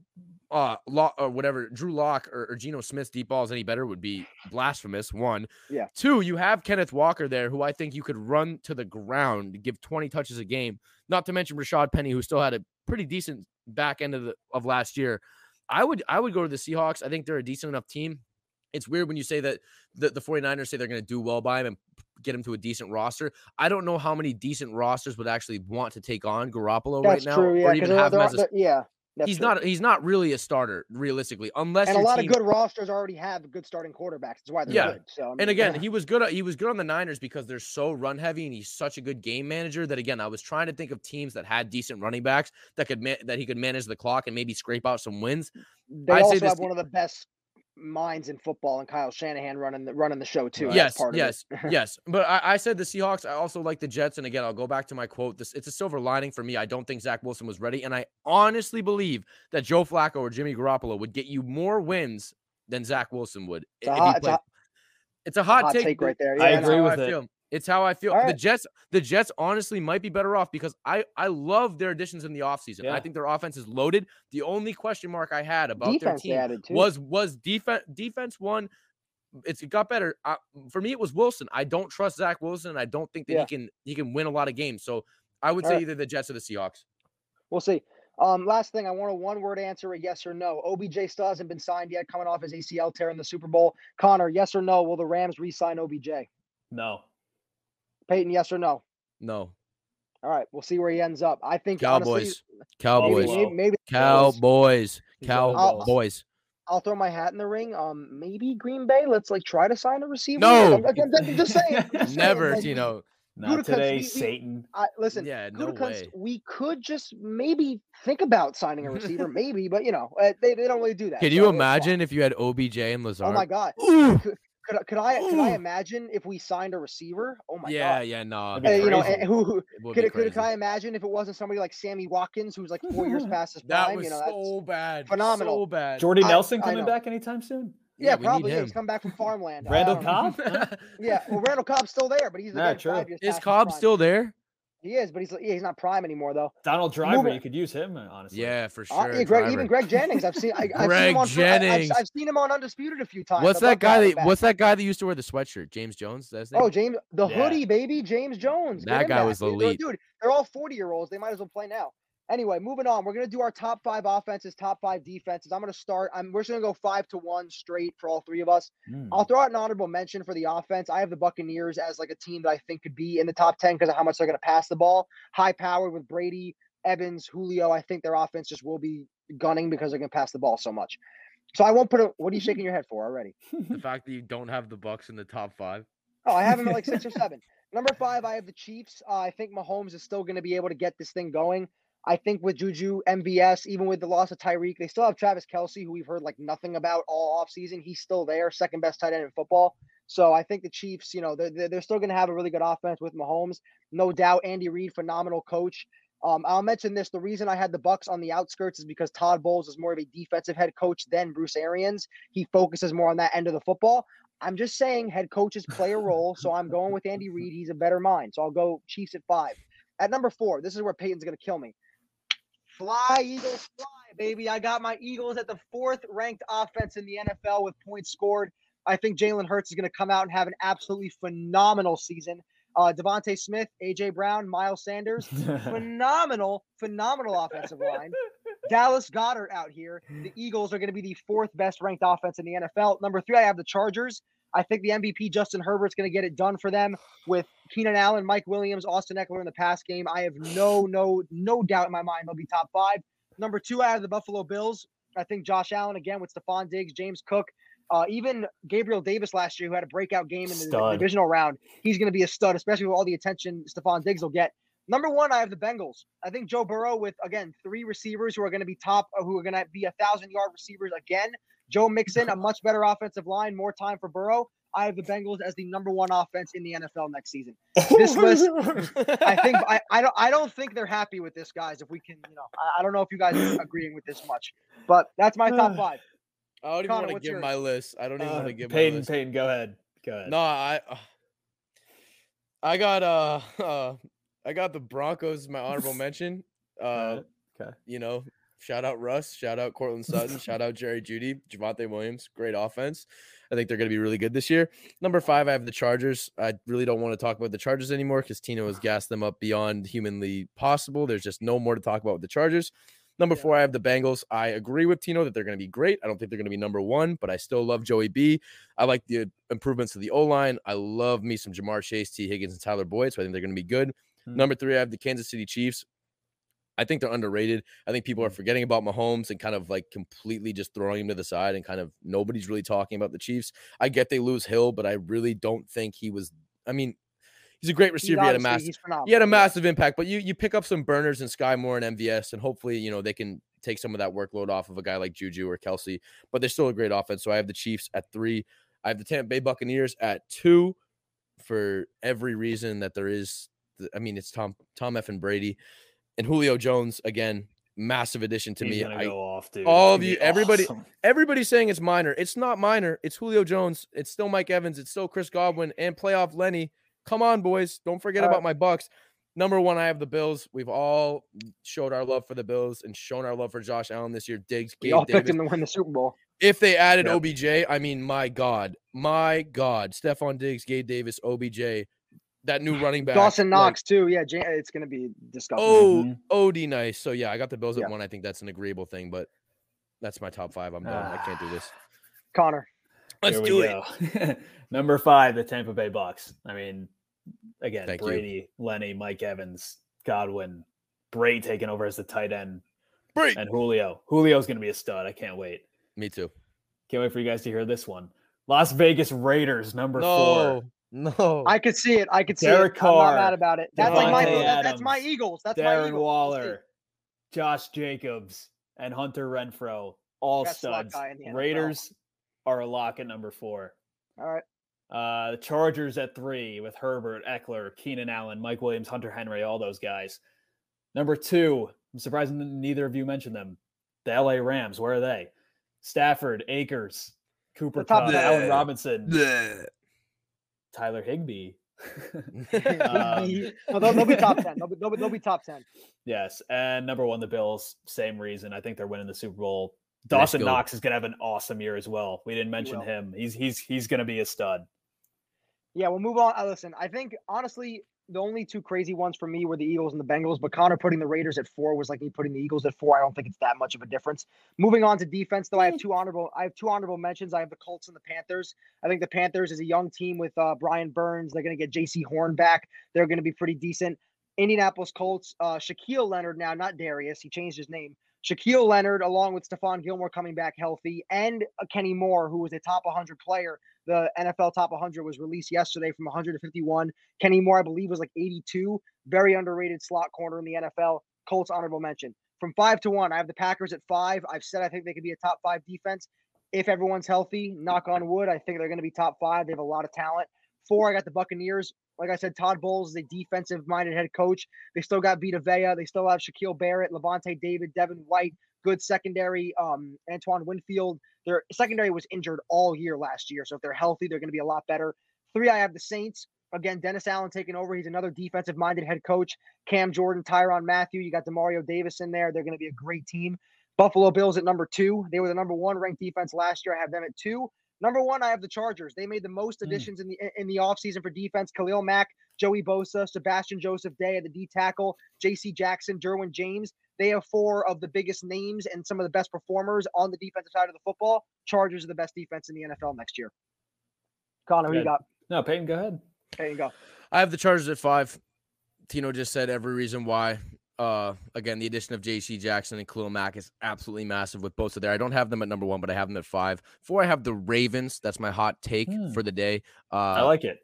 uh Lock or whatever Drew Lock or, or Geno Smith's deep balls any better would be blasphemous. One, Yeah. Two, you have Kenneth Walker there, who I think you could run to the ground, give 20 touches a game. Not to mention Rashaad Penny, who still had a pretty decent back end of the of last year. I would I would go to the Seahawks. I think they're a decent enough team. It's weird when you say that the, the 49ers say they're going to do well by him and get him to a decent roster. I don't know how many decent rosters would actually want to take on Garoppolo That's right now, true. Yeah, or even have him as a yeah. That's he's true. not he's not really a starter realistically unless and a lot team, of good rosters already have good starting quarterbacks. That's why they're Yeah. good. So I mean, and again yeah. he was good he was good on the Niners because they're so run heavy and he's such a good game manager that again I was trying to think of teams that had decent running backs that could ma- that he could manage the clock and maybe scrape out some wins they I'd also have one of the best minds in football, and Kyle Shanahan running the running the show too. Right. That's yes part of it. yes yes but I, I said the Seahawks I also like the Jets and again I'll go back to my quote this it's a silver lining for me I don't think Zach Wilson was ready and I honestly believe that Joe Flacco or Jimmy Garoppolo would get you more wins than Zach Wilson would It's a if he hot- it's a it's a hot, hot take, take right there. I Yeah, It's agree how with I it. feel. It's how I feel. All The. Jets, the Jets honestly might be better off because I I love their additions in the offseason. Yeah. I think their offense is loaded. The only question mark I had about defense their team was was defense defense one. It's it got better. Uh, for me, it was Wilson. I don't trust Zach Wilson. And I don't think that Yeah. he can he can win a lot of games. So I would All say right. either the Jets or the Seahawks. We'll see. Um, last thing, I want a one-word answer: a yes or no. OBJ still hasn't been signed yet, coming off his ACL tear in the Super Bowl. Conor, yes or no? Will the Rams re-sign OBJ? No. Peyton, yes or no? No All right, we'll see where he ends up. I think Cowboys, honestly, Cowboys, maybe, maybe, maybe Cowboys, Go Bills. Cowboys. I'll throw my hat in the ring. Um, maybe Green Bay. Let's like try to sign a receiver. No. I'm, I'm- I'm just saying. Just Never, like, you know. Not Gutekunst, today, we- we- Satan. I, listen, Yeah, no Gutekunst, way. we could just maybe think about signing a receiver, maybe, but you know, uh, they, they don't really do that. Can so you imagine if you had OBJ and Lazard? Oh my god. Ooh. Could, could, I- could I could I imagine if we signed a receiver? Oh my yeah, god. yeah, yeah, no. That'd Uh, you know, and who, who could, could, could I imagine if it wasn't somebody like Sammy Watkins, who's like four years past his prime? That prime? was you know, so bad. phenomenal. So bad. Jordy I- Nelson I coming know. back anytime soon? yeah, we need probably. Yeah, he's come back from farmland. I- I Randall. Cobb? Yeah, well, Randall Cobb's still there, but he's Yeah, again, true. five years Is past his Cobb prime. still there? He is, but he's yeah, he's not prime anymore though. Donald Driver, Moving- you could use him, honestly. Yeah, for Uh, sure. yeah, Greg, even Greg Jennings. I've seen. I, I've seen Greg him on. I've- I've, Jennings. I've seen him on Undisputed a few times. What's that guy? That, what's that guy that used to wear the sweatshirt? James Jones. That's? Oh, James, the Yeah. hoodie baby, James Jones. That guy back, was dude. Elite. Dude, they're all forty year olds. They might as well play now. Anyway, moving on. We're gonna do our top five offenses, top five defenses. I'm gonna start. I'm we're just gonna go five to one straight for all three of us. Hmm. I'll throw out an honorable mention for the offense. I have the Buccaneers as like a team that I think could be in the top 10 because of how much they're going to pass the ball. High powered with Brady, Evans, Julio. I think their offense just will be gunning because they're going to pass the ball so much. So I won't put a. What are you shaking your head for already? The fact that you don't have the Bucks in the top five. Oh, I have them at like six or seven. Number five, I have the Chiefs. Uh, I think Mahomes is still going to be able to get this thing going. I think with Juju, MVS, even with the loss of Tyreek, they still have Travis Kelce, who we've heard like nothing about all offseason. He's still there, second best tight end in football. So I think the Chiefs, you know, they're, they're still going to have a really good offense with Mahomes. No doubt, Andy Reid, phenomenal coach. Um, I'll mention this. The reason I had the Bucks on the outskirts is because Todd Bowles is more of a defensive head coach than Bruce Arians. He focuses more on that end of the football. I'm just saying head coaches play a role. So I'm going with Andy Reid. He's a better mind. So I'll go Chiefs at five. At number four, this is where Peyton's going to kill me. Fly, Eagles, fly, baby. I got my Eagles at the fourth ranked offense in the NFL with points scored. I think Jalen Hurts is going to come out and have an absolutely phenomenal season. Uh, DeVonta Smith, AJ Brown, Miles Sanders, phenomenal, phenomenal offensive line. Dallas Goedert out here. The Eagles are going to be the fourth best ranked offense in the NFL. Number three, I have the Chargers. I think the MVP Justin Herbert's going to get it done for them with Keenan Allen, Mike Williams, Austin Ekeler in the pass game. I have no, no, no doubt in my mind they'll be top five. Number two, I have the Buffalo Bills. I think Josh Allen again with Stefon Diggs, James Cook, uh, even Gabriel Davis last year, who had a breakout game in the Stud. divisional round, he's going to be a stud, especially with all the attention Stefon Diggs will get. Number one, I have the Bengals. I think Joe Burrow with again three receivers who are going to be top, who are going to be a thousand yard receivers again. Joe Mixon, a much better offensive line, more time for Burrow. I have the Bengals as the number one offense in the NFL next season. This list, I think I, I don't I don't think they're happy with this, guys. If we can, you know, I, I don't know if you guys are agreeing with this much, but that's my top five. I don't even Conor, want to give yours? my list. I don't even Uh, want to give my Peyton, list. Peyton, go ahead. Go ahead. No, I uh, I got uh, uh I got the Broncos my honorable mention. Uh okay. you know, shout out Russ, shout out Courtland Sutton, shout out Jerry Jeudy, Javonte Williams, great offense. I think they're going to be really good this year. Number five, I have the Chargers. I really don't want to talk about the Chargers anymore because Tino has gassed them up beyond humanly possible. There's just no more to talk about with the Chargers. Number Yeah. four, I have the Bengals. I agree with Tino that they're going to be great. I don't think they're going to be number one, but I still love Joey B. I like the improvements to the O line. I love me some Ja'Marr Chase, Tee Higgins, and Tyler Boyd. So I think they're going to be good. Hmm. Number three, I have the Kansas City Chiefs. I think they're underrated. I think people are forgetting about Mahomes and kind of like completely just throwing him to the side and kind of nobody's really talking about the Chiefs. I get they lose Hill, but I really don't think he was. I mean, he's a great receiver. He had a massive, he had a massive impact. But you you pick up some burners and Skyy Moore and MVS, and hopefully you know they can take some of that workload off of a guy like Juju or Kelce. But they're still a great offense. So I have the Chiefs at three. I have the Tampa Bay Buccaneers at two for every reason that there is. I mean, it's Tom Tom F and Brady and Julio Jones again. Massive addition to He's me. I, off, all of you- everybody- awesome. everybody's saying it's minor. It's not minor. It's Julio Jones. It's still Mike Evans. It's still Chris Godwin and playoff Lenny. Come on, boys. Don't forget All about right. my Bucks. Number one, I have the Bills. We've all showed our love for the Bills and shown our love for Josh Allen this year. Diggs, We Gabe all picked Davis. him to win the Super Bowl. If they added Yep. OBJ, I mean, my God, my God, Stefon Diggs, Gabe Davis, OBJ, that new running back, Dawson like, Knox too. Yeah, Jan- it's going to be disgusting. Oh, Mhm. OD nice. So yeah, I got the Bills at Yeah. one. I think that's an agreeable thing, but that's my top five. I'm done. I can't do this. Conor. Let's Here we do it. Number five, the Tampa Bay Bucks. I mean, again, Thank you. Brady, Lenny, Mike Evans, Godwin, Brate taking over as the tight end, Break. and Julio. Julio's going to be a stud. I can't wait. Me too. Can't wait for you guys to hear this one. Las Vegas Raiders, number four. No, no. I could see it. I could see Derek it. I'm not mad about it. That's like my Davante that- that's my Eagles. That's my Darren Eagles. We'll. Waller, Josh Jacobs, and Hunter Renfrow, all Best studs. guy in the NFL. Raiders are a lock at number four. All right. Uh, the Chargers at three with Herbert, Ekeler, Keenan Allen, Mike Williams, Hunter Henry, all those guys. Number two, I'm surprised n- neither of you mentioned them. The LA Rams, where are they? Stafford, Akers, Cooper Kupp, Allen. Robinson, Bleh. Tyler Higbee. Um, no, they'll, they'll be top ten. They'll be, they'll be, they'll be top ten. yes, and number one, the Bills. Same reason. I think they're winning the Super Bowl. Dawson go. Knox is going to have an awesome year as well. We didn't mention will. him. He's he's he's going to be a stud. Yeah, we'll move on. Uh, listen, I think honestly, the only two crazy ones for me were the Eagles and the Bengals. But Conor putting the Raiders at four was like me putting the Eagles at four. I don't think it's that much of a difference. Moving on to defense, though, I have two honorable. I have two honorable mentions. I have the Colts and the Panthers. I think the Panthers is a young team with uh, Brian Burns. They're going to get Jaycee Horn back. They're going to be pretty decent. Indianapolis Colts, uh, Shaquille Leonard now, not Darius. He changed his name. Shaquille Leonard, along with Stephon Gilmore coming back healthy, and uh, Kenny Moore, who was a top 100 player. The NFL top 100 was released yesterday from 100 to 51. Kenny Moore, I believe, was like 82. Very underrated slot corner in the NFL. Colts honorable mention. From five to one, I have the Packers at five. I've said I think they could be a top five defense if everyone's healthy. Knock on wood, I think they're going to be top five. They have a lot of talent. Four, I got the Buccaneers. Like I said, Todd Bowles is a defensive-minded head coach. They still got Vita Vea. They still have Shaquille Barrett, Lavonte David, Devin White, good secondary. Um, Antoine Winfield. Their secondary was injured all year last year, so if they're healthy, they're going to be a lot better. Three, I have the Saints. Again, Dennis Allen taking over. He's another defensive minded head coach. Cam Jordan, Tyrann Mathieu. You got Demario Davis in there. They're going to be a great team. Buffalo Bills at number two. They were the number one ranked defense last year. I have them at two. Number one, I have the Chargers. They made the most additions mm. in the in the offseason for defense. Khalil Mack, Joey Bosa, Sebastian Joseph Day at the D tackle, J.C. Jackson, Derwin James. They have four of the biggest names and some of the best performers on the defensive side of the football. Chargers are the best defense in the NFL next year. Conor, who you got? No, Peyton, go ahead. Peyton, go. I have the Chargers at five. Tino just said every reason why. Uh, again, the addition of J.C. Jackson and Khalil Mack is absolutely massive with both of there. I don't have them at number one, but I have them at five. Four, I have the Ravens. That's my hot take hmm. for the day. Uh, I like it.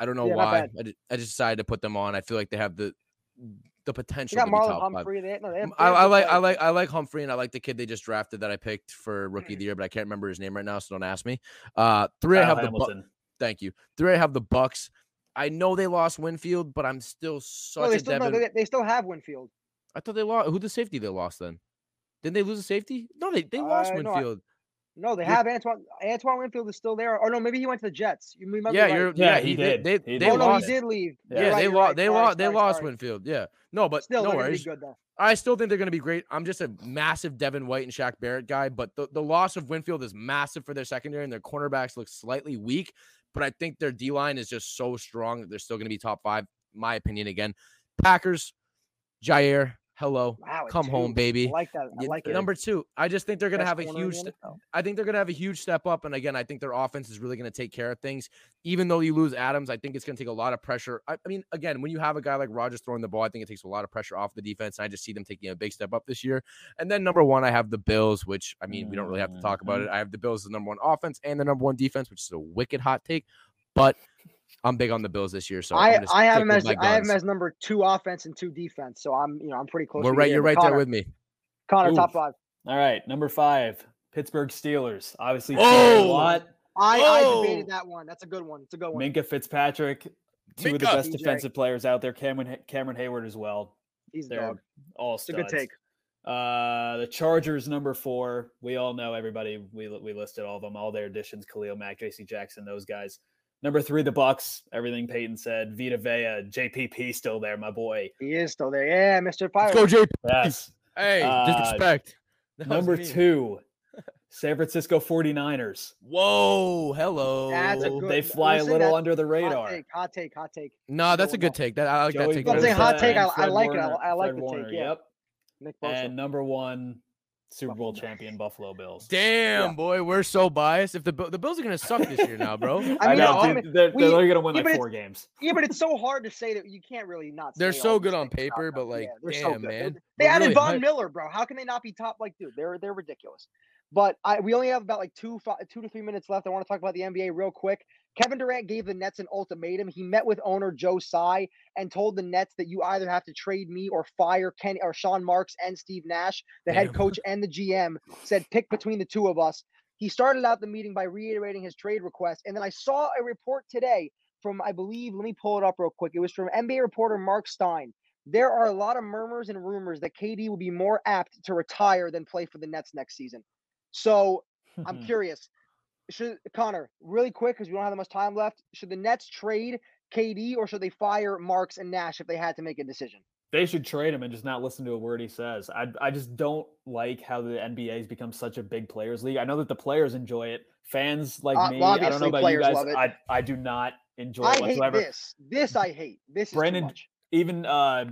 I don't know yeah, why. I just, I just decided to put them on. I feel like they have the the potential. You got Marlon Humphrey. They, no, they have, I, I, like I like I like Humphrey and I like the kid they just drafted that I picked for rookie of the year, but I can't remember his name right now, so don't ask me. Uh, three, Kyle I have Hamilton. the. Bu- Thank you. Three, I have the Bucks. I know they lost Winfield, but I'm still such no, they a still, no, they, they, still have Winfield. I thought they lost. Who the safety they lost then? Didn't they lose a safety? No, they they lost uh, Winfield. No, no they have Antoine. Antoine Winfield is still there. Or no, maybe he went to the Jets. You remember? Yeah, you're, yeah, yeah, he, he did. They, he they, oh, lost. no, he did leave. Yeah, yeah they, lost. They lost. They lost Winfield. Yeah, no, but still, no worries. Good, though. I still think they're going to be great. I'm just a massive Devin White and Shaq Barrett guy, but the, the loss of Winfield is massive for their secondary, and their cornerbacks look slightly weak. But I think their D line is just so strong that they're still going to be top five. My opinion again. Packers, Jaire, Hello, wow, come home, baby. I like that. I like it. Number two, I just think they're going to have a huge. I think they're going to have a huge step up, and again, I think their offense is really going to take care of things. Even though you lose Adams, I think it's going to take a lot of pressure. I, I, mean, again, when you have a guy like Rodgers throwing the ball, I think it takes a lot of pressure off the defense, and I just see them taking a big step up this year. And then number one, I have the Bills, which I mean, we don't really have to talk about it. Mm-hmm. I have the Bills as the number one offense and the number one defense, which is a wicked hot take, but I'm big on the Bills this year, so I, I have him as I have him as number two offense and two defense. So I'm you know I'm pretty close. We're right. You're right Conor, there with me. Conor, Oof. top five. All right, number five, Pittsburgh Steelers. Obviously, oh, a lot. I, oh. I debated that one. That's a good one. It's a good one. Minkah Fitzpatrick, two Minkah. of the best DJ. defensive players out there. Cameron Cameron Heyward as well. He's They're dog. all studs. It's a good take. Uh, the Chargers number four. We all know everybody. We we listed all of them, all their additions: Khalil Mack, J.C. Jackson, those guys. Number three, the Bucks. Everything Peyton said. Vita Vea, JPP still there, my boy. He is still there. Yeah, Mr. Pirate. Let's go, JP. Yes. Hey, uh, disrespect. Number two, San Francisco 49ers. Whoa, hello. That's a good, they fly a little under the radar. Hot take, hot take, hot take. No, that's a good take. That I like Joey that take. I'm saying hot take. I, I like Warner, it. I, I like Fred the Warner, take. Yeah. Yep. Nick Bosa. And number one, Super Bowl champion Buffalo Bills. Damn, yeah. boy, we're so biased. If the the Bills are gonna suck this year now, bro. I mean, I know, dude, they're, we, they're, gonna win like four games. Yeah, but it's so hard to say that you can't really not. They're so good on paper, but like, yeah, damn, so man. They, they added really Von Miller, bro. How can they not be top? Like, dude, they're they're ridiculous. But I we only have about like two five, two to three minutes left. I want to talk about the NBA real quick. Kevin Durant gave the Nets an ultimatum. He met with owner Joe Tsai and told the Nets that you either have to trade me or fire Kenny or Sean Marks and Steve Nash. The Damn. head coach and the GM said pick between the two of us. He started out the meeting by reiterating his trade request, and then I saw a report today from I believe. Let me pull it up real quick. It was from NBA reporter Marc Stein. There are a lot of murmurs and rumors that KD will be more apt to retire than play for the Nets next season. So I'm curious should Conor really quick because we don't have that much time left? Should the Nets trade KD or should they fire Marks and Nash if they had to make a decision? They should trade him and just not listen to a word he says. I I just don't like how the NBA has become such a big players league. I know that the players enjoy it. Fans like uh, me, I don't know about you guys. I I do not enjoy I it whatsoever. hate this. This I hate. This is Brandon. Even uh,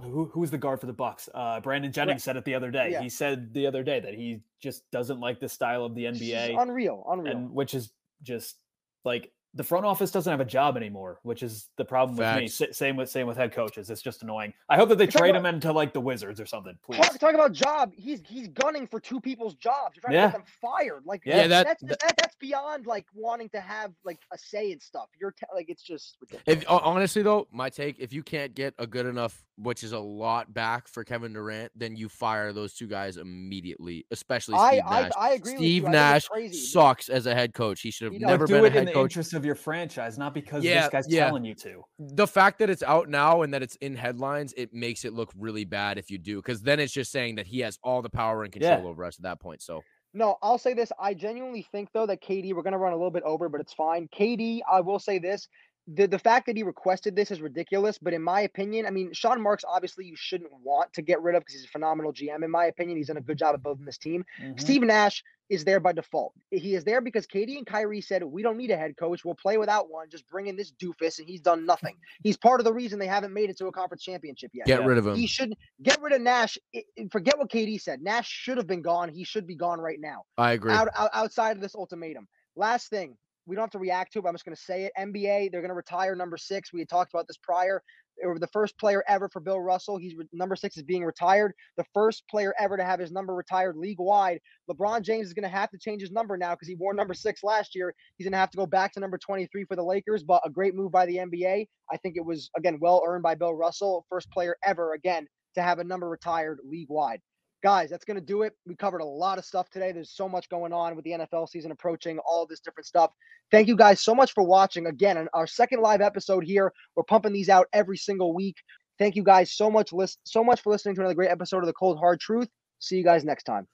who, who's the guard for the Bucks? Uh, Brandon Jennings said it the other day. Yeah. He said the other day that he just doesn't like the style of the NBA. unreal, unreal. And which is just like the front office doesn't have a job anymore, which is the problem with me. S- same with same with head coaches. It's just annoying. I hope that they trade about- him into like the Wizards or something. Please. Talk, talk about job. He's he's gunning for two people's jobs. You're trying Yeah. to get them fired. Like Yeah, that- that's that, that's beyond like wanting to have like a say in stuff. You're te- like it's just. If honestly though, my take, if you can't get a good enough, which is a lot back for Kevin Durant, then you fire those two guys immediately, especially Steve I- Nash. I agree with Steve you. I think it's Nash crazy. sucks as a head coach. He should have You never been a in head the coach. Interest of your franchise, not because Yeah, this guy's yeah. telling you to. the fact that it's out now and that it's in headlines, it makes it look really bad if you do, because then it's just saying that he has all the power and control Yeah. over us at that point. So No, I'll say this. I genuinely think though that KD, we're gonna run a little bit over, but it's fine. KD, I will say this. The the fact that he requested this is ridiculous, but in my opinion, I mean, Sean Marks obviously you shouldn't want to get rid of because he's a phenomenal GM. In my opinion, he's done a good job of building this team. Mhm. Steve Nash is there by default. He is there because KD and Kyrie said, We don't need a head coach. We'll play without one. Just bring in this doofus, and he's done nothing. He's part of the reason they haven't made it to a conference championship yet. get Yeah. rid of him. He should get rid of Nash. I- I- Forget what KD said. Nash should have been gone. He should be gone right now I agree. out, out outside of this ultimatum. Last thing, we don't have to react to it, but I'm just going to say it. NBA, they're going to retire number six. We had talked about this prior. The first player ever for Bill Russell. He's number six is being retired. The first player ever to have his number retired league wide. LeBron James is going to have to change his number now because he wore number six last year. He's going to have to go back to number 23 for the Lakers, but a great move by the NBA. I think it was, again, well earned by Bill Russell. First player ever, again, to have a number retired league wide guys, that's going to do it. We covered a lot of stuff today. There's so much going on with the NFL season approaching, all this different stuff. Thank you guys so much for watching. Again, on our second live episode here. We're pumping these out every single week. Thank you guys so much list so much for listening to another great episode of the Cold Hard Truth. See you guys next time.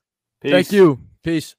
Thank you. Peace.